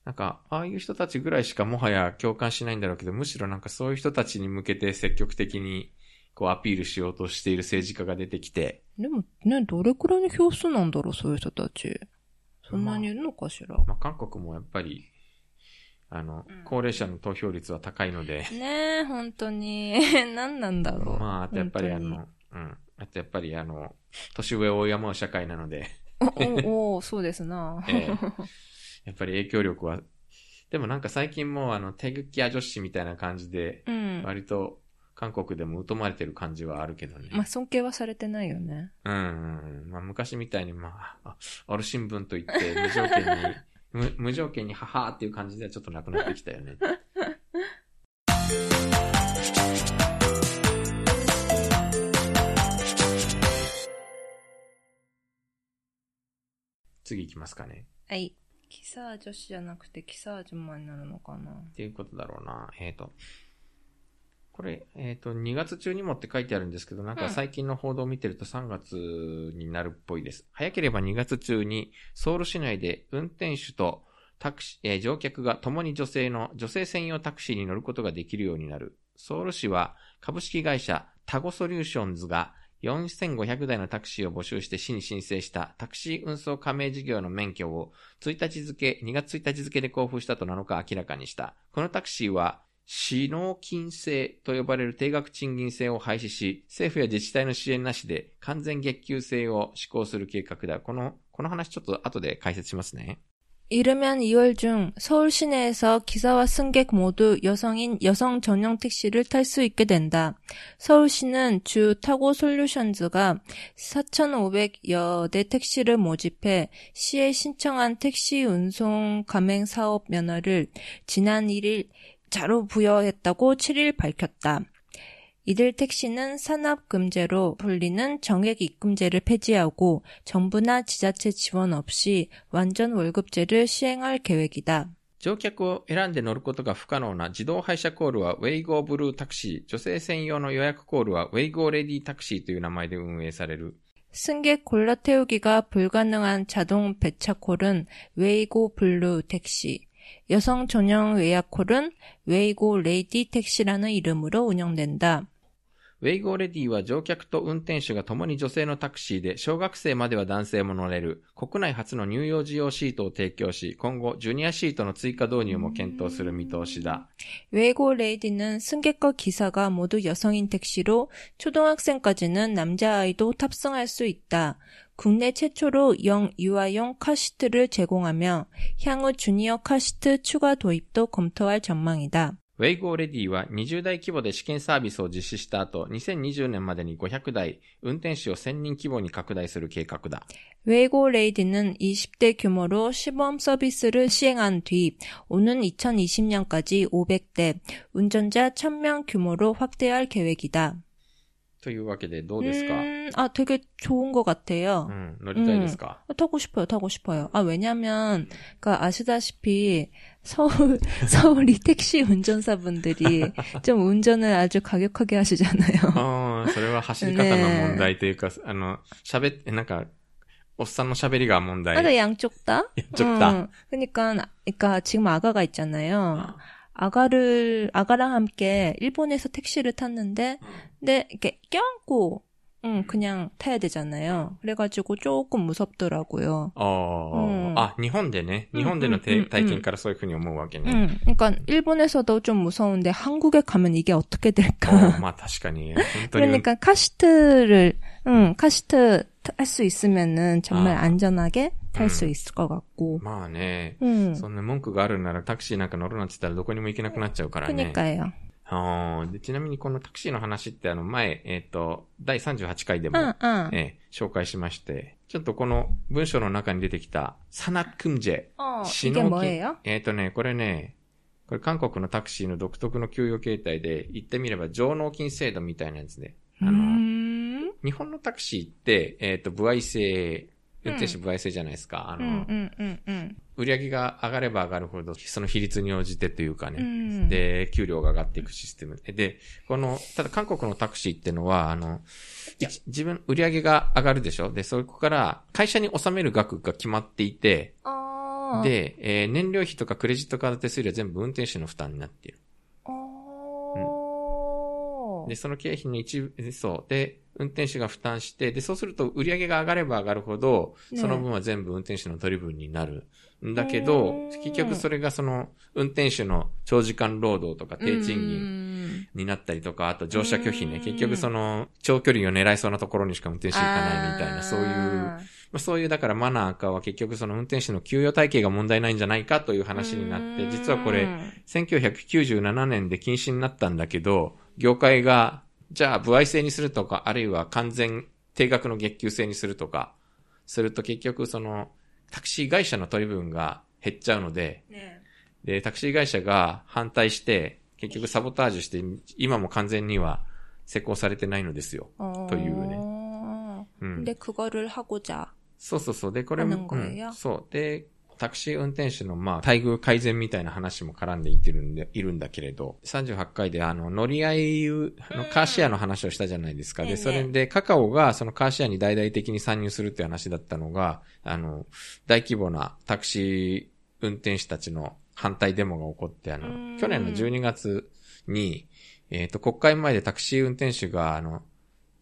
なんか、ああいう人たちぐらいしかもはや共感しないんだろうけど、むしろなんかそういう人たちに向けて積極的にこうアピールしようとしている政治家が出てきて、でもね、どれくらいの票数なんだろう、そういう人たち。そんなにいるのかしら。まあ韓国もやっぱり、あの、うん高齢者の投票率は高いので、ねえ、本当に。何なんだろう。まあ、あとやっぱりあ本の、うん。あとやっぱりあの、年上を敬う社会なので、おおおそうですな。ええやっぱり影響力は、でもなんか最近もうあの、手茎ア女子みたいな感じで、うん。割と韓国でも疎まれてる感じはあるけどね。まあ、尊敬はされてないよね。うん。まあ昔みたいにまあ、あ、ある新聞と言って無条件に、無無条件に母っていう感じではちょっとなくなってきたよね。次行きますかね。はい。キサー女子じゃなくてキサージュマになるのかな。っていうことだろうな。えっ、と、これ、えっ、と、2月中にもって書いてあるんですけど、なんか最近の報道を見てると3月になるっぽいです。早ければ2月中にソウル市内で運転手とタクシー、えー乗客が共に女性の女性専用タクシーに乗ることができるようになる。ソウル市は株式会社タゴソリューションズが4500台のタクシーを募集して市に申請したタクシー運送加盟事業の免許を1日付、2月1日付で交付したと7日明らかにした。このタクシーは、市納金制と呼ばれる定額賃金制を廃止し、政府や自治体の支援なしで完全月給制を施行する計画だ。この、この話ちょっと後で解説しますね。 이르면 2월 중 서울 시내에서 기사와 승객 모두 여성인 여성 전용 택시를 탈 수 있게 된다. 서울시는 주 타고 솔루션즈가 4,500여 대 택시를 모집해 시에 신청한 택시 운송 가맹 사업 면허를 지난 1일 자로 부여했다고 7일 밝혔다. 이들 택시는 산업금제로 불리는 정액입금제를 폐지하고 정부나 지자체 지원 없이 완전 월급제를 시행할 계획이다. 乗客を選んで乗ることが不可能な自動配車コールはウェイゴーブルータクシー、女性専用の予約コールはウェイゴーレディタクシーという名前で運営される。 승객 골라 태우기가 불가능한 자동 배차콜은 웨이고 블루 택시, 여성 전용 예약콜은 웨이고 레이디 택시라는 이름으로 운영된다. ウェイゴーレディは乗客と運転手が共に女性のタクシーで、小学生までは男性も乗れる、国内初の乳幼児用シートを提供し、今後、ジュニアシートの追加導入も検討する見通しだ。 웨이고 레이디는 승객과 기사가 모두 여성인 택시로 초등학생까지는 남자아이도 탑승할 수 있다. 국내 최초로 영 유아용 카시트를 제공하며 향후 주니어 카시트 추가 도입도 검토할 전망이다. ウェイゴーレディは20台規模で試験サービスを実施した後、2020年までに500台、運転手を1000人規模に拡大する計画だ。 웨이고 레이디는 20대 규모로 시범 서비스를 시행한 뒤 오는 2020년까지 500대, 운전자 1000명 규모로 확대할 계획이다. というわけでどうですか、 음, 아, 되게 좋은 것 같아요. うん、乗りたいですか、 어, 타고 싶어요, 타고 싶어요. 아, 왜냐면, 그, 아시다시피, 서울, 서울이 택시 운전사분들이 좀 운전을 아주 과격하게 하시잖아요. ああ、それは走り方の問題というか、あの、喋って、なんか、おっさんの喋りが問題。 맞아, 양쪽 다? 양쪽 다. 응. 그러니까, 그러니까 지금 아가가 있잖아요. 아가를, 아가랑 함께 일본에서 택시를 탔는데, 근데 이렇게 껴안고, 응, 그냥 타야 되잖아요. 그래가지고 조금 무섭더라고요. ああ、うんあ、日本でね。日本でのてうんうんうん体験からそういうふうに思うわけね。 응, 그러니까 일본에서도 좀 무서운데 한국에 가면 이게 어떻게 お 될까? まあ確かに、本当に。 그러니까 카시트를, 응, 카시트 탈 수 있으면은 정말 아. 안전하게 탈 수 음. 있을 것 같고. まあね、 응, そんな文句があるならタクシーなんか乗るなんて言ったらどこにも行けなくなっちゃうからね。 그니까요. あでちなみにこのタクシーの話ってあの前、えっ、ー、と、第38回でも、うんうん。えー、紹介しまして、ちょっとこの文章の中に出てきた、サナクムジェ、シノキ。えっ、ー、とね、これね、これ韓国のタクシーの独特の給与形態で、言ってみれば上納金制度みたいなやつで、あの、日本のタクシーって、えっ、ー、と、部合制、運転手部合制じゃないですか。うん、あの、うんうんうんうん。売り上げが上がれば上がるほど、その比率に応じてというかね。 음. で、給料が上がっていくシステム。で、この、ただ韓国のタクシーってのは、あの、一自分、売り上げが上がるでしょ？で、そこから会社に納める額が決まっていて、 어, で、えー燃料費とかクレジットカード手数料は全部運転手の負担になっている。 어. で、その経費の一部、そう。で、運転手が負担して、で、そうすると売り上げが上がれば上がるほど、ねその分は全部運転手の取り分になる。んだけどうん、結局それがその、運転手の長時間労働とか低賃金 음. になったりとか、あと乗車拒否ね。うん結局その、長距離を狙いそうなところにしか運転手行かないみたいな、そういう、ま 아. あそういうだからマナーかは結局その運転手の給与体系が問題ないんじゃないかという話になって、実はこれ、 음. 1997年で禁止になったんだけど、業界が、じゃあ、歩合制にするとか、あるいは完全定額の月給制にするとか、すると結局その、タクシー会社の取り分が減っちゃうので、 네. で、タクシー会社が反対して、結局サボタージュして、今も完全には施行されてないのですよ。 어. というね。うん。 근데 그거를 하고자. そうそうそう。で、これも、うんそう。で、タクシー運転手の、まあ、待遇改善みたいな話も絡んでいってるんで、いるんだけれど、38回で、あの、乗り合い、あの、カーシェアの話をしたじゃないですか。で、それで、カカオが、そのカーシェアに大々的に参入するっていう話だったのが、あの、大規模なタクシー運転手たちの反対デモが起こって、あの、去年の12月に、えっ、と、国会前でタクシー運転手が、あの、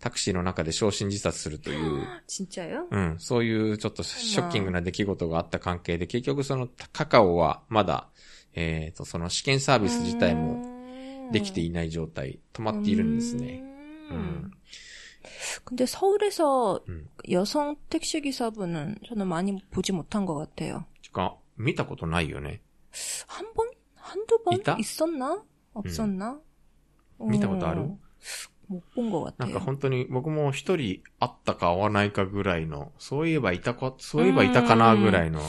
タクシーの中で焼身自殺するという、 진짜요? うん、そういうちょっとショッキングな出来事があった関係で、結局そのカカオはまだ、えっ、と、その試験サービス自体もできていない状態、止まっているんですね。 음. 음. 근데 서울에서 음. 여성 택시 기사분은 저는 많이 보지 못한 것 같아요. か、見たことないよね。 한 번? 한두 번? 있다? 있었나? 없었나? 見たことあ る 못 본 것 なん 같아요. か本当に僕も一人会ったか会わないかぐらいの、そういえばいたか、そういえばいたかなぐらいの、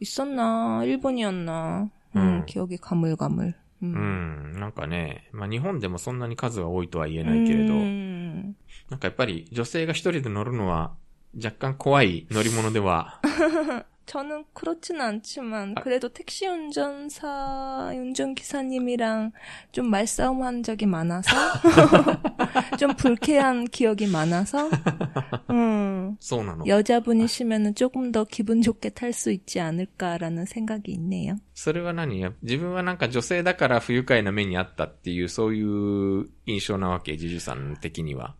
있었나? 일본이었나? 음, 음. 기억이 가물가물. う 음. ん、なんかね、まあ日本でもそんなに数が多いとは言えないけれど、 음. なんかやっぱり女性が一人で乗るのは若干怖い乗り物では 저는 그렇진 않지만 아. 그래도 택시 운전사 운전기사님이랑 좀 말싸움한 적이 많아서 좀 불쾌한 기억이 많아서 음, そうなの。 여자분이시면은 조금 더 기분 좋게 탈 수 있지 않을까라는 생각이 있네요. それは何や自分はなんか女性だから不愉快な目にあったっていう、そういう印象なわけ、ジジュさん的には。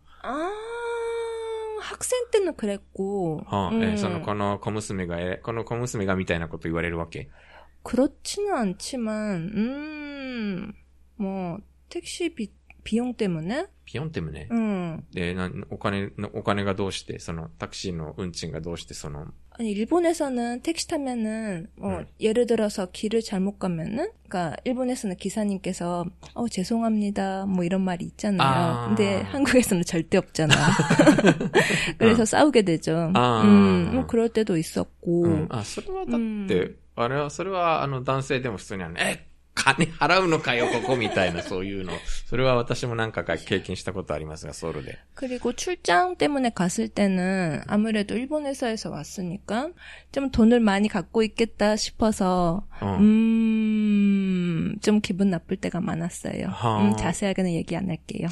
아 학생 때는 그랬고 はあ、 음, えーその、この小娘が、えーこの小娘がみたいなこと言われるわけ。 그렇지는 않지만 음, 뭐 택시 비, 비용 때문에 ピヨンテムね。 음, で、な、お金の、お金がどうして、その、タクシーの運賃がどうして、その、 아니 일본에서는 택시 타면은 어, 음. 예를 들어서 길을 잘못 가면은 그러니까 일본에서는 기사님께서 어 죄송합니다 뭐 이런 말이 있잖아요. 아. 근데 한국에서는 절대 없잖아. 그래서 싸우게 되죠. 아. 음, 뭐 그럴 때도 있었고. うん。あ、それはだって、あれは、それは、あの、男性でも普通にあの、え、 金払うのかよ、ここ、みたいな、そういうの。それは私も何回か経験したことありますが、ソウルで。 그리고 출장 때문에 갔을 때는 아무래도 일본 회사에서 왔으니까 좀 돈을 많이 갖고 있겠다 싶어서 うん。 음, 좀 기분 나쁠 때가 많았어요. 아. 음, 자세하게는 얘기 안 할게요.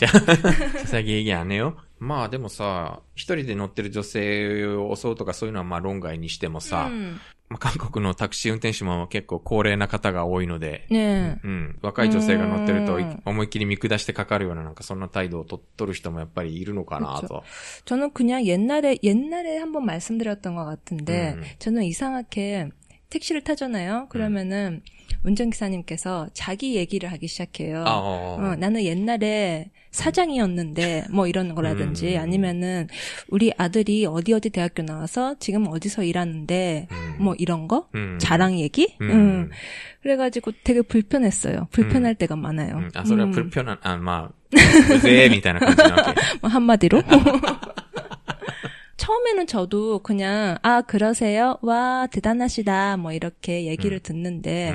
最近やねよ。まあでもさ、一人で乗ってる女性を襲うとかそういうのはまあ論外にしてもさ、 음, まあ、韓国のタクシー運転手も結構高齢な方が多いので、 네. うん。若い女性が乗ってるというん思いっきり見下してかかるようななんかそんな態度をと取る人もやっぱりいるのかなと。 저는 그냥 옛날에 옛날에 한번 말씀드렸던 것 같은데 음. 저는 이상하게 택시를 타잖아요. 그러면은 운전기사님께서 자기 얘기를 하기 시작해요. ああ、 어, 나는 옛날에 사장이었는데 뭐 이런 거라든지 음. 아니면은 우리 아들이 어디 어디 대학교 나와서 지금 어디서 일하는데 음. 뭐 이런 거? 음. 자랑 얘기? 음. 음. 그래가지고 되게 불편했어요. 불편할 음. 때가 많아요. 음. 아 소리가 불편한 아마 왜 미다나 뭐 한마디로? 처음에는 저도 그냥 아 그러세요? 와 대단하시다. 뭐 이렇게 얘기를 듣는데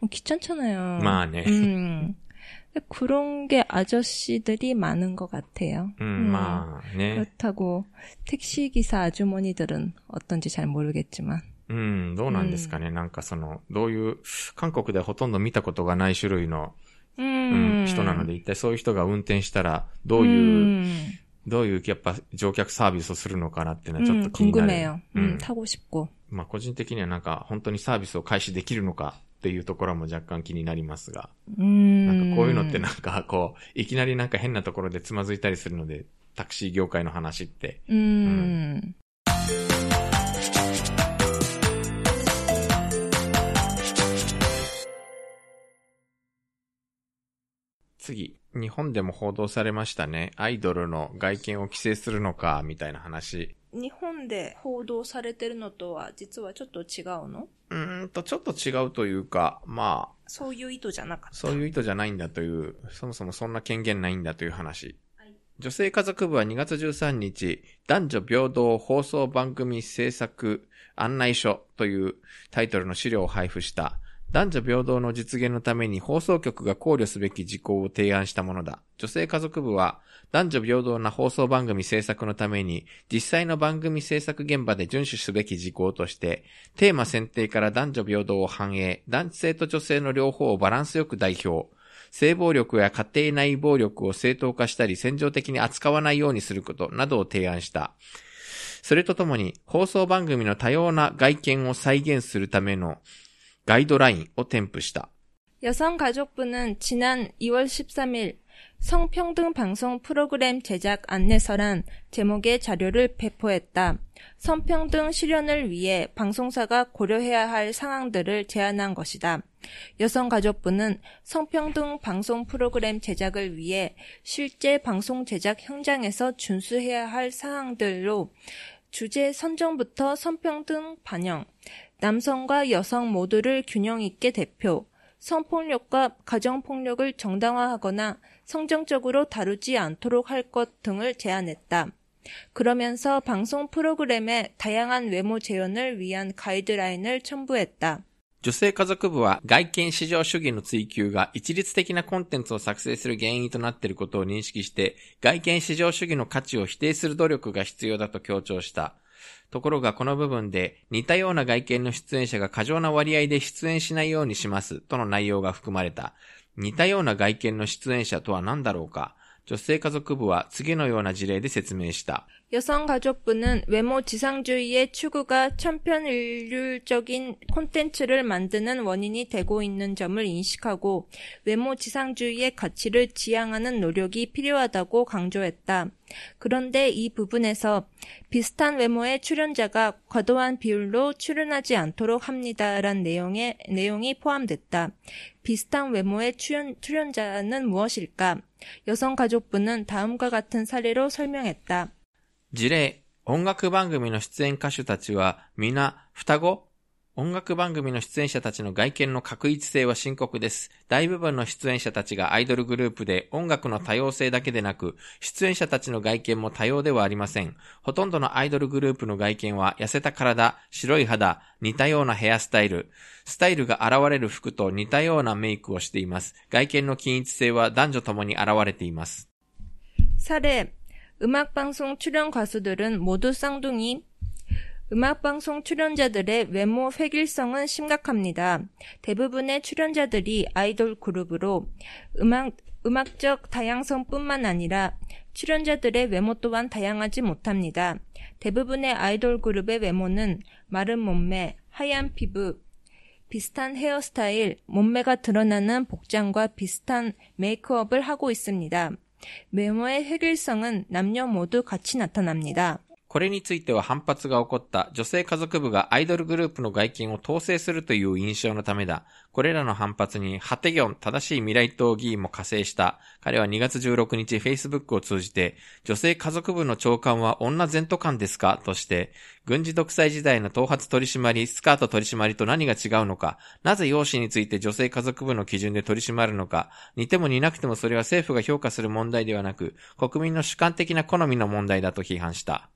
뭐 귀찮잖아요. 아, 네. 음. 근데 그런 게 아저씨들이 많은 것 같아요. うん、まあね。 그렇다고 택시 기사 아주머니들은 어떤지 잘 모르겠지만. うん、どうなんですかね。なんかその、どういう、韓国ではほとんど見たことがない種類の、うん 음. 人なので、一体そういう人が運転したら、どういう、 음. どういうやっぱ乗客サービスをするのかなっていうのはちょっ 음, と気になる。 궁금해요. う 음, ん。 타고 싶고. まあ個人的にはなんか本当にサービスを開始できるのかっていうところも若干気になりますが。 음. なんかこういうのってなんかこう、いきなりなんか変なところでつまずいたりするので、タクシー業界の話って。 음. 次、日本でも報道されましたね。アイドルの外見を規制するのか、みたいな話。日本で報道されてるのとは実はちょっと違うの？うーんと、ちょっと違うというか、まあ、そういう意図じゃなかった。そういう意図じゃないんだという、そもそもそんな権限ないんだという話はい。女性家族部は2月13日、男女平等放送番組制作案内書というタイトルの資料を配布した。男女平等の実現のために放送局が考慮すべき事項を提案したものだ。女性家族部は男女平等な放送番組制作のために実際の番組制作現場で遵守すべき事項としてテーマ選定から男女平等を反映、男性と女性の両方をバランスよく代表、性暴力や家庭内暴力を正当化したり戦場的に扱わないようにすることなどを提案した。それとともに、放送番組の多様な外見を再現するための 가이드라인を添付した。 여성가족부는 지난 2월 13일 성평등 방송 프로그램 제작 안내서란 제목의 자료를 배포했다. 성평등 실현을 위해 방송사가 고려해야 할 상황들을 제안한 것이다. 여성가족부는 성평등 방송 프로그램 제작을 위해 실제 방송 제작 현장에서 준수해야 할 사항들로 주제 선정부터 성평등 반영, 남성과 여성 모두를 균형 있게 대표, 성폭력과 가정폭력을 정당화하거나 성정적으로 다루지 않도록 할 것 등을 제안했다. 그러면서 방송 프로그램의 다양한 외모 재현을 위한 가이드라인을 첨부했다. 女性家族部は外見至上主義の追求が一律的なコンテンツを作成する原因となっていることを認識して、外見至上主義の価値を否定する努力が必要だと強調した。ところがこの部分で似たような外見の出演者が過剰な割合で出演しないようにしますとの内容が含まれた。 似たような外見の出演者とは何だろうか女性家族部は次のような事例で説明した。 여성가족부는 외모 지상주의의 추구가 천편일률적인 콘텐츠를 만드는 원인이 되고 있는 점을 인식하고 외모 지상주의의 가치를 지향하는 노력이 필요하다고 강조했다. 그런데 이 부분에서 비슷한 외모의 출연자가 과도한 비율로 출연하지 않도록 합니다란 내용의 내용이 포함됐다. 비슷한 외모의 출연, 출연자는 무엇일까? 여성가족부는 다음과 같은 사례로 설명했다. 事例、音楽番組の出演歌手たちは皆双子？音楽番組の出演者たちの外見の確一性は深刻です。大部分の出演者たちがアイドルグループで音楽の多様性だけでなく、出演者たちの外見も多様ではありません。ほとんどのアイドルグループの外見は痩せた体、白い肌、似たようなヘアスタイル、スタイルが現れる服と似たようなメイクをしています。外見の均一性は男女ともに現れています。사례 음악방송 출연 가수들은 모두 쌍둥이 음악방송 출연자들의 외모 획일성은 심각합니다. 대부분의 출연자들이 아이돌 그룹으로 음악, 음악적 다양성뿐만 아니라 출연자들의 외모 또한 다양하지 못합니다. 대부분의 아이돌 그룹의 외모는 마른 몸매, 하얀 피부, 비슷한 헤어스타일, 몸매가 드러나는 복장과 비슷한 메이크업을 하고 있습니다. 외모의 획일성은 남녀 모두 같이 나타납니다. これについては反発が起こった女性家族部がアイドルグループの外見を統制するという印象のためだ。これらの反発にハテギョン正しい未来党議員も加勢した。彼は2月16日 Facebook を通じて、女性家族部の長官は女前途官ですか？として、軍事独裁時代の頭髪取締り、スカート取締りと何が違うのか、なぜ容姿について女性家族部の基準で取り締まるのか、似ても似なくてもそれは政府が評価する問題ではなく、国民の主観的な好みの問題だと批判した。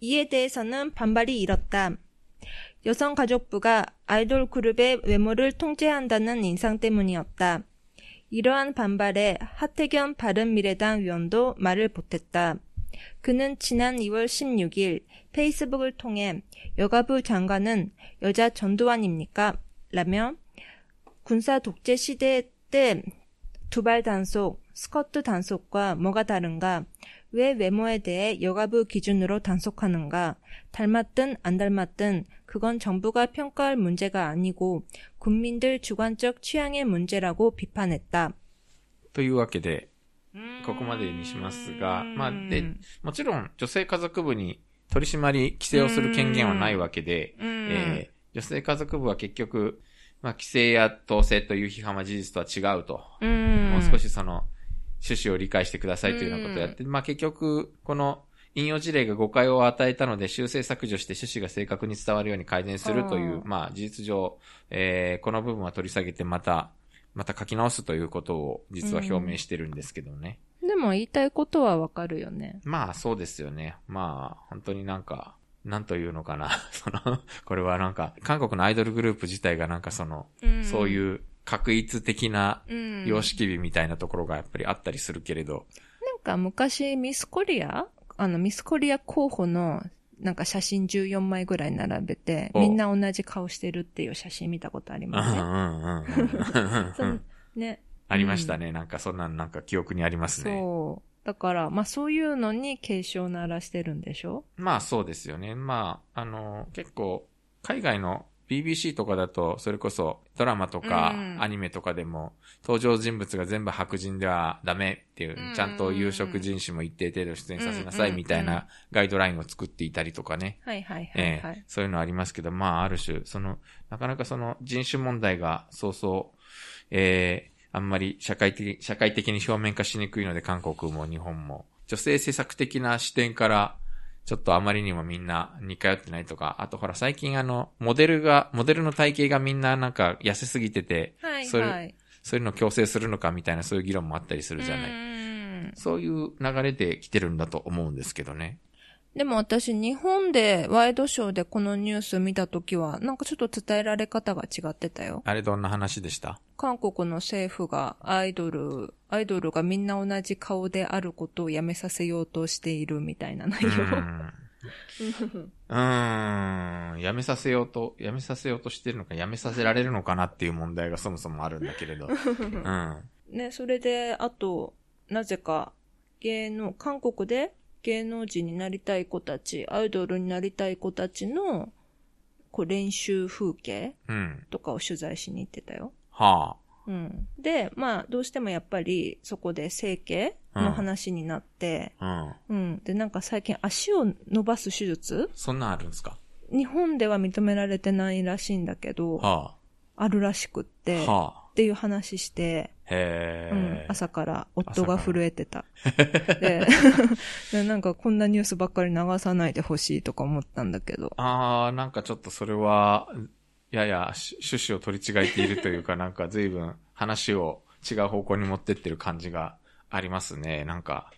이에 대해서는 반발이 일었다. 여성가족부가 아이돌 그룹의 외모를 통제한다는 인상 때문이었다. 이러한 반발에 하태경 바른미래당 위원도 말을 보탰다. 그는 지난 2월 16일 페이스북을 통해 여가부 장관은 여자 전두환입니까? 라며 군사 독재 시대 때 두발 단속, 스커트 단속과 뭐가 다른가? 왜 외모에 대해 여가부 기준으로 단속하는가? 닮았든 안 닮았든 그건 정부가 평가할 문제가 아니고 국민들 주관적 취향의 문제라고 비판했다. というわけで、ここまでにしますが、まあ、で、もちろん女性家族部に取り締まり、規制をする権限はないわけで、えー女性家族部は結局、まあ、規制や統制という批判は事実とは違うと、もう少しその、 趣旨を理解してくださいというようなことをやって、まあ、結局、この、引用事例が誤解を与えたので修正削除して趣旨が正確に伝わるように改善するという、うんまあ事実上、えーこの部分は取り下げてまた、また書き直すということを実は表明してるんですけどね。でも言いたいことはわかるよね。まあそうですよね。まあ本当になんか、なんというのかな。その、これはなんか、韓国のアイドルグループ自体がなんかその、そうういう確一的なうん。様式美みたいなところがやっぱりあったりするけれど、なんか昔ミスコリア？あのミスコリア候補のなんか写真14枚ぐらい並べて、おみんな同じ顔してるっていう写真見たことありうんうます ね。ありましたね。なんかそんなんなんか記憶にありますね。そう。だから、まあそういうのに警鐘を鳴らしてるんでしょ？まあそうですよね。まあ、あの、結構、海外の BBC とかだと、それこそドラマとかうん。アニメとかでも、登場人物が全部白人ではダメっていううん、ちゃんと有色人種も一定程度出演させなさいうん。みたいなガイドラインを作っていたりとかね。はいはいはいえはい。えそういうのありますけど、まあ、ある種、その、なかなかその人種問題が、そうそう、ええあんまり社会的、社会的に表面化しにくいので、韓国も日本も、女性政策的な視点から、ちょっとあまりにもみんな似通ってないとか、あとほら最近あの、モデルが、モデルの体型がみんななんか痩せすぎてて、はいそ。そういうのを強制するのかみたいなそういう議論もあったりするじゃない。うんそういう流れで来てるんだと思うんですけどね。でも私、日本でワイドショーでこのニュース見たときは、なんかちょっと伝えられ方が違ってたよ。あれどんな話でした？韓国の政府がアイドル、アイドルがみんな同じ顔であることをやめさせようとしているみたいな内う容。ん。うーん。やめさせようと、やめさせようとしてるのか、やめさせられるのかなっていう問題がそもそもあるんだけれど。うん。ね、それで、あと、なぜか、芸能、韓国で芸能人になりたい子たち、アイドルになりたい子たちの、こう練習風景うん。とかを取材しに行ってたよ。はうん。で、まあ、どうしてもやっぱり、そこで整形の話になって、あ。うん。うん。で、なんか最近足を伸ばす手術そんなんあるんですか？日本では認められてないらしいんだけど、はあるらしくっあ。て、はあ。っていう話して、へうんえ。、朝から夫が震えてた。で で、なんかこんなニュースばっかり流さないでほしいとか思ったんだけど。あー、なんかちょっとそれは、ややし趣旨を取り違えているというか、なんか随分話を違う方向に持ってってる感じがありますね。なんか、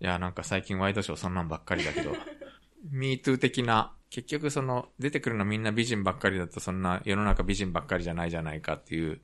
いや、なんか最近ワイドショーそんなんばっかりだけど、MeToo 的な、結局その、出てくるのみんな美人ばっかりだとそんな世の中美人ばっかりじゃないじゃないかっていう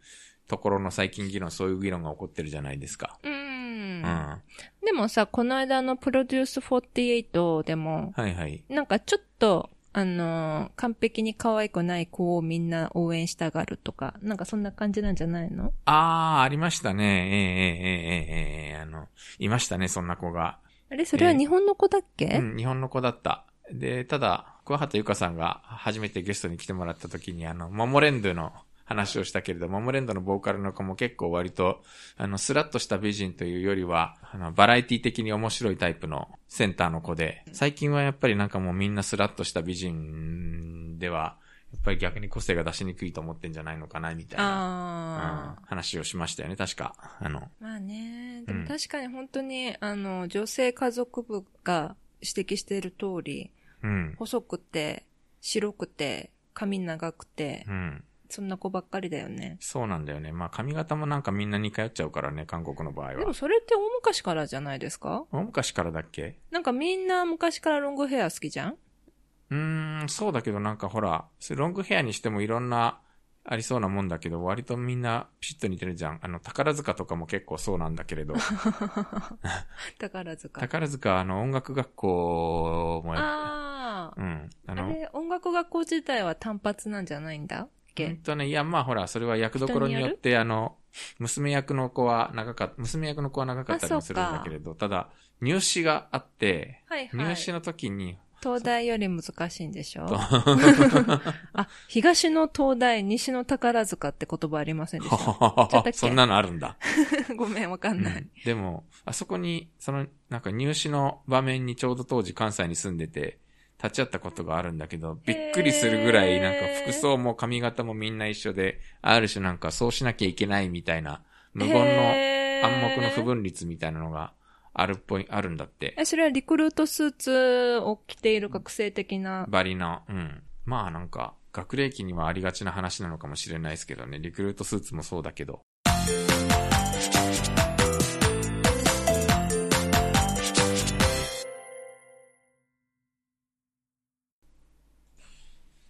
ところの最近議論、そういう議論が起こってるじゃないですか。うん。うん。でもさ、この間のプロデュース48でも、はいはい。なんかちょっと、あのー、完璧に可愛くない子をみんな応援したがるとか、なんかそんな感じなんじゃないの？ああ、ありましたね。えー、えー、ええー、ええあの、いましたね、そんな子が。あれ、それは日本の子だっけ、えー、うん、日本の子だった。で、ただ、桑畑ゆかさんが初めてゲストに来てもらった時に、あの、モモレンドの話をしたけれど、モモレンドのボーカルの子も結構割と、あの、スラッとした美人というよりは、あの、バラエティ的に面白いタイプのセンターの子で、最近はやっぱりなんかもうみんなスラッとした美人では、やっぱり逆に個性が出しにくいと思ってんじゃないのかな、みたいな、うん、話をしましたよね、確か。あの、まあね、でうん。も確かに本当に、あの、女性家族部が指摘している通り、うん、細くて、白くて、髪長くてう、ん。そんな子ばっかりだよね。そうなんだよね。まあ髪型もなんかみんな似通っちゃうからね、韓国の場合はでも。それって大昔からじゃないですか？大昔からだっけ？なんかみんな昔からロングヘア好きじゃん？うーん、そうだけどなんかほら、それロングヘアにしてもいろんなありそうなもんだけど、割とみんなピシッと似てるじゃん。あの、宝塚とかも結構そうなんだけれど。宝塚。宝塚はあの音楽学校もやああ。うん。あの、あれ、音楽学校自体は単発なんじゃないんだ？っうんけとね、いや、まあほら、それは役どころによって、あの、娘役の子は長かった、娘役の子は長かったりもするんだけれど、ただ、入試があって、はいはい。入試の時に、東大より難しいんでしょ？とあ、東の東大、西の宝塚って言葉ありませんでした？そんなのあるんだ。ごめん、わかんない。うんでも、あそこに、その、なんか入試の場面にちょうど当時関西に住んでて、立ち会ったことがあるんだけど、びっくりするぐらい、なんか服装も髪型もみんな一緒で、ある種なんかそうしなきゃいけないみたいな、無言の暗黙の不分率みたいなのがあるっぽい、あるんだって。え、それはリクルートスーツを着ている学生的な？バリの、うん。まあなんか、学歴にはありがちな話なのかもしれないですけどね、リクルートスーツもそうだけど。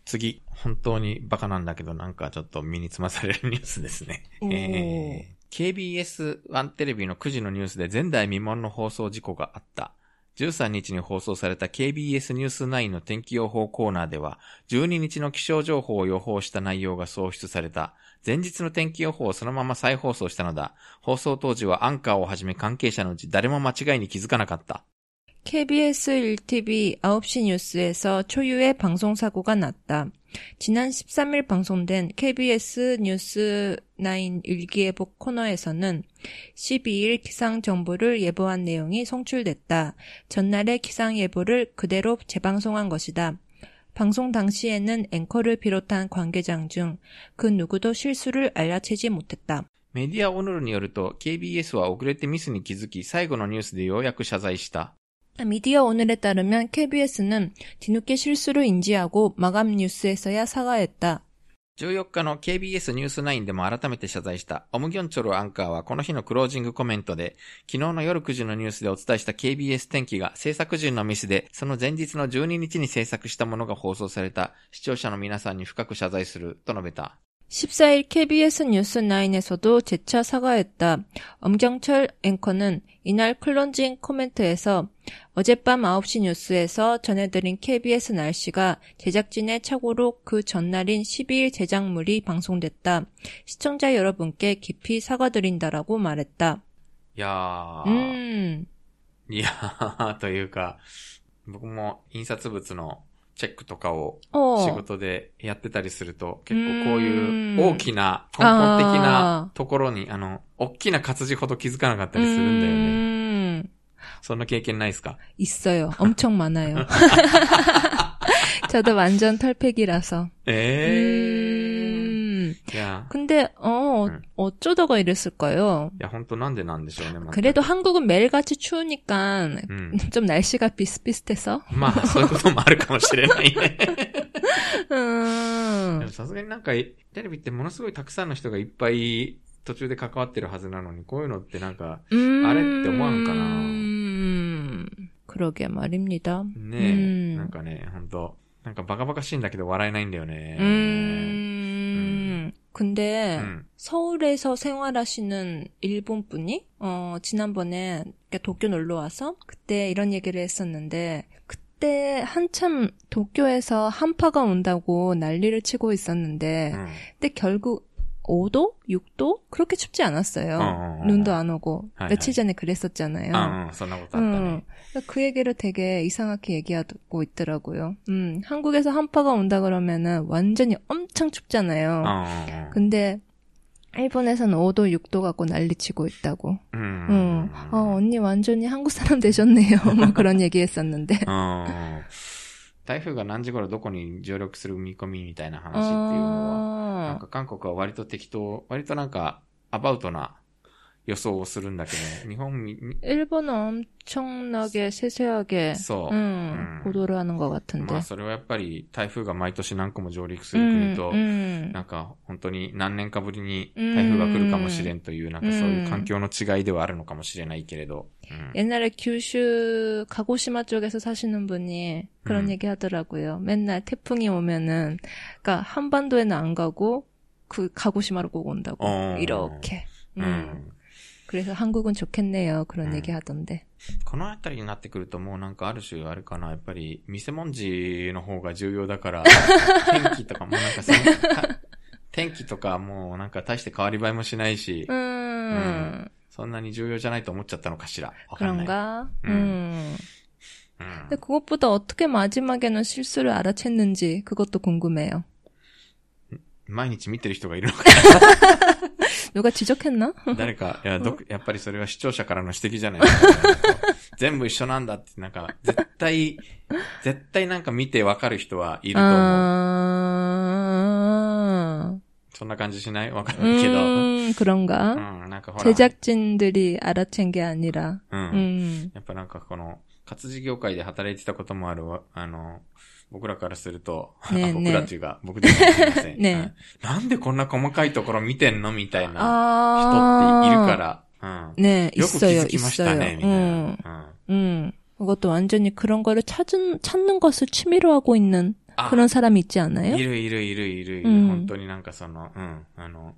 次、本当にバカなんだけど、なんかちょっと身につまされるニュースですね。えー KBS1 テレビの9時のニュースで前代未聞の放送事故があった。13日に放送された KBS ニュース9の天気予報コーナーでは、12日の気象情報を予報した内容が創出された。前日の天気予報をそのまま再放送したのだ。放送当時はアンカーをはじめ関係者のうち誰も間違いに気づかなかった。KBS 1TV 9시 뉴스에서 초유의 방송 사고가 났다. 지난 13일 방송된 KBS 뉴스 9 일기예보 코너에서는 12일 기상 정보를 예보한 내용이 송출됐다. 전날의 기상 예보를 그대로 재방송한 것이다. 방송 당시에는 앵커를 비롯한 관계장 중 그 누구도 실수를 알아채지 못했다. メディアオノルによると、KBS は遅れてミスに気づき、最後のニュースでようやく謝罪した。 미디어 오늘에 따르면 KBS는 뒤늦게 실수를 인지하고 마감 뉴스에서야 사과했다. 14日の KBS ニュース9でも改めて謝罪した。オムギョンチョルアンカーはこの日のクロージングコメントで、昨日の夜9時のニュースでお伝えした KBS 天気が制作陣のミスで、その前日の12日に制作したものが放送された視聴者の皆さんに深く謝罪すると述べた。 14일 KBS 뉴스9에서도 재차 사과했다. 엄경철 앵커는 이날 클론징 코멘트에서 어젯밤 9시 뉴스에서 전해드린 KBS 날씨가 제작진의 착오로 그 전날인 12일 제작물이 방송됐다. 시청자 여러분께 깊이 사과드린다라고 말했다. いやー、 음, いやー、というか、僕も印刷物の チェックとかを 어. 仕事でやってたりすると、結構こうういうん大きな根本的あなところに、あの、大きな活字ほど気づかなかったりするんだよね。 음, そんな経験ないですか 있어요. 엄청 많아요. 저도 완전 털팩이라서. ええ 음. ー。いや、 근데 어 음. 어쩌다가 이랬을까요? いや、本当なんでなんでしょうね。また 그래도 한국은 매일같이 추우니까 うん。 좀 날씨가 비슷비슷해서. まあ、そういうこともあるかもしれないね。 음. でもさすがになんか、テレビってものすごいたくさんの人がいっぱい途中で関わってるはずなのに、こういうのってなんか、 음. 아랫대 뭐 하는 거나. 음. 그러게 말입니다. ねえ、うんなんかね、本当なんかバカバカしいんだけど笑えないんだよね。 음. 근데 음. 서울에서 생활하시는 일본 분이 어 지난번에 도쿄 놀러 와서 그때 이런 얘기를 했었는데 그때 한참 도쿄에서 한파가 온다고 난리를 치고 있었는데 음. 근데 결국 5도? 6도? 그렇게 춥지 않았어요. 어, 어, 눈도 안 오고. 하이, 며칠 전에 그랬었잖아요. 아, 어, 음, 음. 그러니까 그 얘기를 되게 이상하게 얘기하고 있더라고요. 음, 한국에서 한파가 온다 그러면은 완전히 엄청 춥잖아요. 근데 일본에서는 5도, 6도 갖고 난리치고 있다고. 음. 음. 어, 언니 완전히 한국 사람 되셨네요. 뭐 그런 얘기 했었는데. 어, 台風が何時頃どこに上陸する見込みみたいな話っていうのは、なん 어, か韓国は割と適当、割となんかアバウトな予想をするんだけど、日本み、 일본은 엄청나게 세세하게 そう。 음, 음. 보도를 하는 것 같은데. まあそれはやっぱり台風が毎年何個も上陸する国 음, と、 음. なんか本当に何年かぶりに台風が来るかもしれんという、なんかそういう環境の違いではあるのかもしれないけれど。 うん。 옛날에 규슈 가고시마 쪽에서 사시는 분이 그런 음. 얘기 하더라고요. 맨날 태풍이 오면은 그러니까 한반도에는 안 가고 그 가고시마로 꼭 온다고. 어. 이렇게. う 음. ん。 그래서 한국은 좋겠네요. 그런 음. 얘기 하던데. このあたりになってくるともうなんかある種あれかな、やっぱり見せ文字の方が重要だから、天気とかもなんかそのた天気とかもうなんか大して変わり映えもしないし、 음. そんなに重要じゃないと思っちゃったのかしら。わかんない。 그런가? 음. 음. うん 근데 그것보다 어떻게 마지막에는 실수를 알아챘는지 그것도 궁금해요. 毎日見てる人がいるのか 누가 지적했나? 誰か、いや、どく、やっぱりそれは視聴者からの指摘じゃないですか。全部一緒なんだって、なんか、絶対、絶対なんか見てわかる人はいると思う。 아, そんな感じしないわかんないけど。 음, 그런가? うん、なんかほら。 제작진들이 알아챈 게 아니라, うん。 음, やっぱなんかこの、活字業界で働いてたこともあるわ、あの、僕らからすると、ねえあ僕らっていうか、僕ですすいません。ねえうんなんでこんな細かいところ見てんのみたいな 아, 人っているから。うん。 네, よく気 있어요, づきました 있어요. ね、みたい 음, な。 음. 그것도 완전히 그런 거를 찾은, 찾는 것을 취미로 하고 있는 あ 그런 사람이 있지 い 않아요? るいるいるいるいる。うん本当になんかその、うん。あの、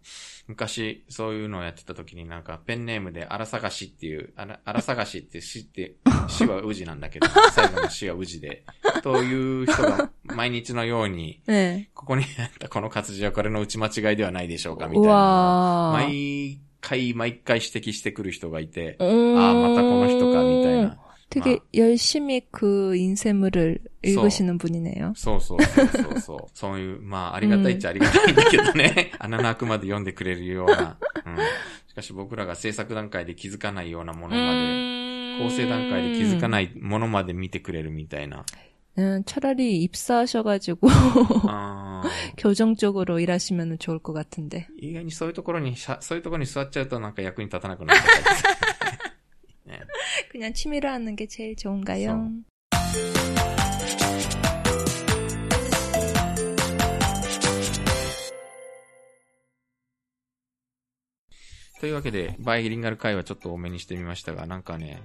昔そういうのをやってた時になんかペンネームで荒探しっていう、あら荒探しって死って、死は宇治なんだけど、最後の死は宇治で。という人が毎日のように、 네. ここにあったこの活字はこれの打ち間違いではないでしょうかみたいな。 우와. 毎回毎回指摘してくる人がいて、 음. ああ、またこの人か、みたいな。 되게 열심히 그 인쇄물을 읽으시는 분이네요. そうそうそうそうそう。そういう、まあ、ありがたいっちゃありがたいんだけどね。穴の開くまで読んでくれるような。うん。しかし僕らが制作段階で気づかないようなものまで、構成段階で気づかないものまで見てくれるみたいな。 음, 차라리 입사하셔가지고 あー 교정 쪽으로 일하시면 좋을 것 같은데. 意外にそういうところにしゃ、そういうところに座っちゃうとなんか役に立たなくなっちゃったりするね 그냥 취미로 하는 게 제일 좋은가요? というわけで、バイリンガル会はちょっと多めにしてみましたが、なんかね、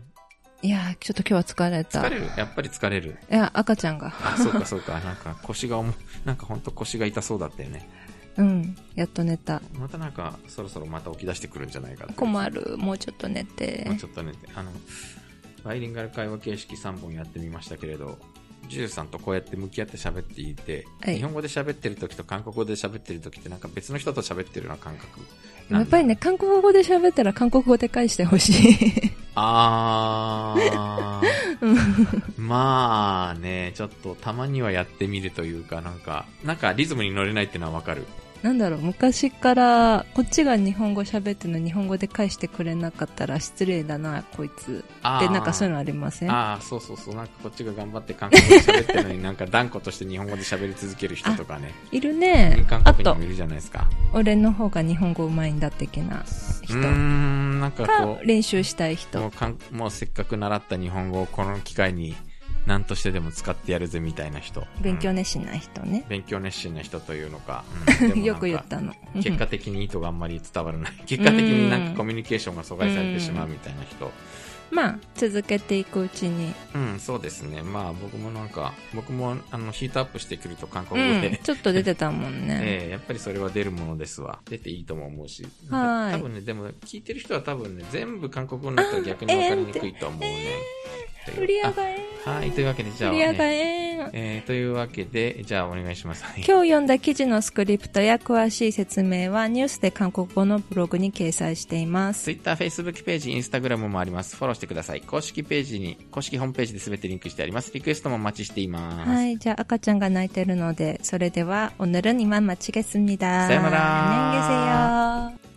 いやちょっと今日は疲れた。疲れる？やっぱり疲れる？いや、赤ちゃんが。あ、そうかそうか。なんか腰が重、なんかほんと腰が痛そうだったよね。うん。やっと寝た。またなんか、そろそろまた起き出してくるんじゃないか困る。もうちょっと寝て。もうちょっと寝て。あの、バイリンガル会話形式3本やってみましたけれど、ジューさんとこうやって向き合って喋っていて、はい日本語で喋ってる時と韓国語で喋ってる時ってなんか別の人と喋ってるような感覚。やっぱりね、韓国語で喋ったら韓国語で返してほしい。あー。まあね、ちょっとたまにはやってみるというか、なんか、なんかリズムに乗れないっていうのはわかる。なんだろう、昔から、こっちが日本語喋ってるの日本語で返してくれなかったら失礼だな、こいつ。で、なんかそういうのありません？ああ、そうそうそう。なんかこっちが頑張って韓国語で喋ってるのになんか断固として日本語で喋り続ける人とかね。いるね。韓国にもい、るじゃないですか。俺の方が日本語上手いんだ的なう人。ーん、なんかかこ、う、練習したいも人もうせっかく習った日本語をこの機会に何としてでも使ってやるぜみたいな人。勉強うん熱心な人ね。勉強熱心な人というのか。うん よく言ったの。結果的に意図があんまり伝わらない。結果的になんかコミュニケーションが阻害されてしまうみたいな人。まあ、続けていくうちに。うん、そうですね。まあ僕もなんか、僕もあのヒートアップしてくると韓う国語で、ん、ちょっと出てたもんね。ええやっぱりそれは出るものですわ。出ていいとも思うし。はい多分ね、でも聞いてる人は多分ね、全部韓国語になったら逆に分かりにくいと思うね。という売り上がえあはい、というわけで、じゃあ、売り上がね、ええー、というわけで、じゃあお願いします。はい今日読んだ記事のスクリプトや詳しい説明はニュースで韓国語のブログに掲載しています。 Twitter、Facebook ページ、Instagram もあります。フォローしてください。公式ページに、公式ホームページで全てリンクしてあります。リクエストもお待ちしています。はい、じゃあ赤ちゃんが泣いてるので、それでは오늘은이만마치겠습니다。 さよなら 안녕히계세요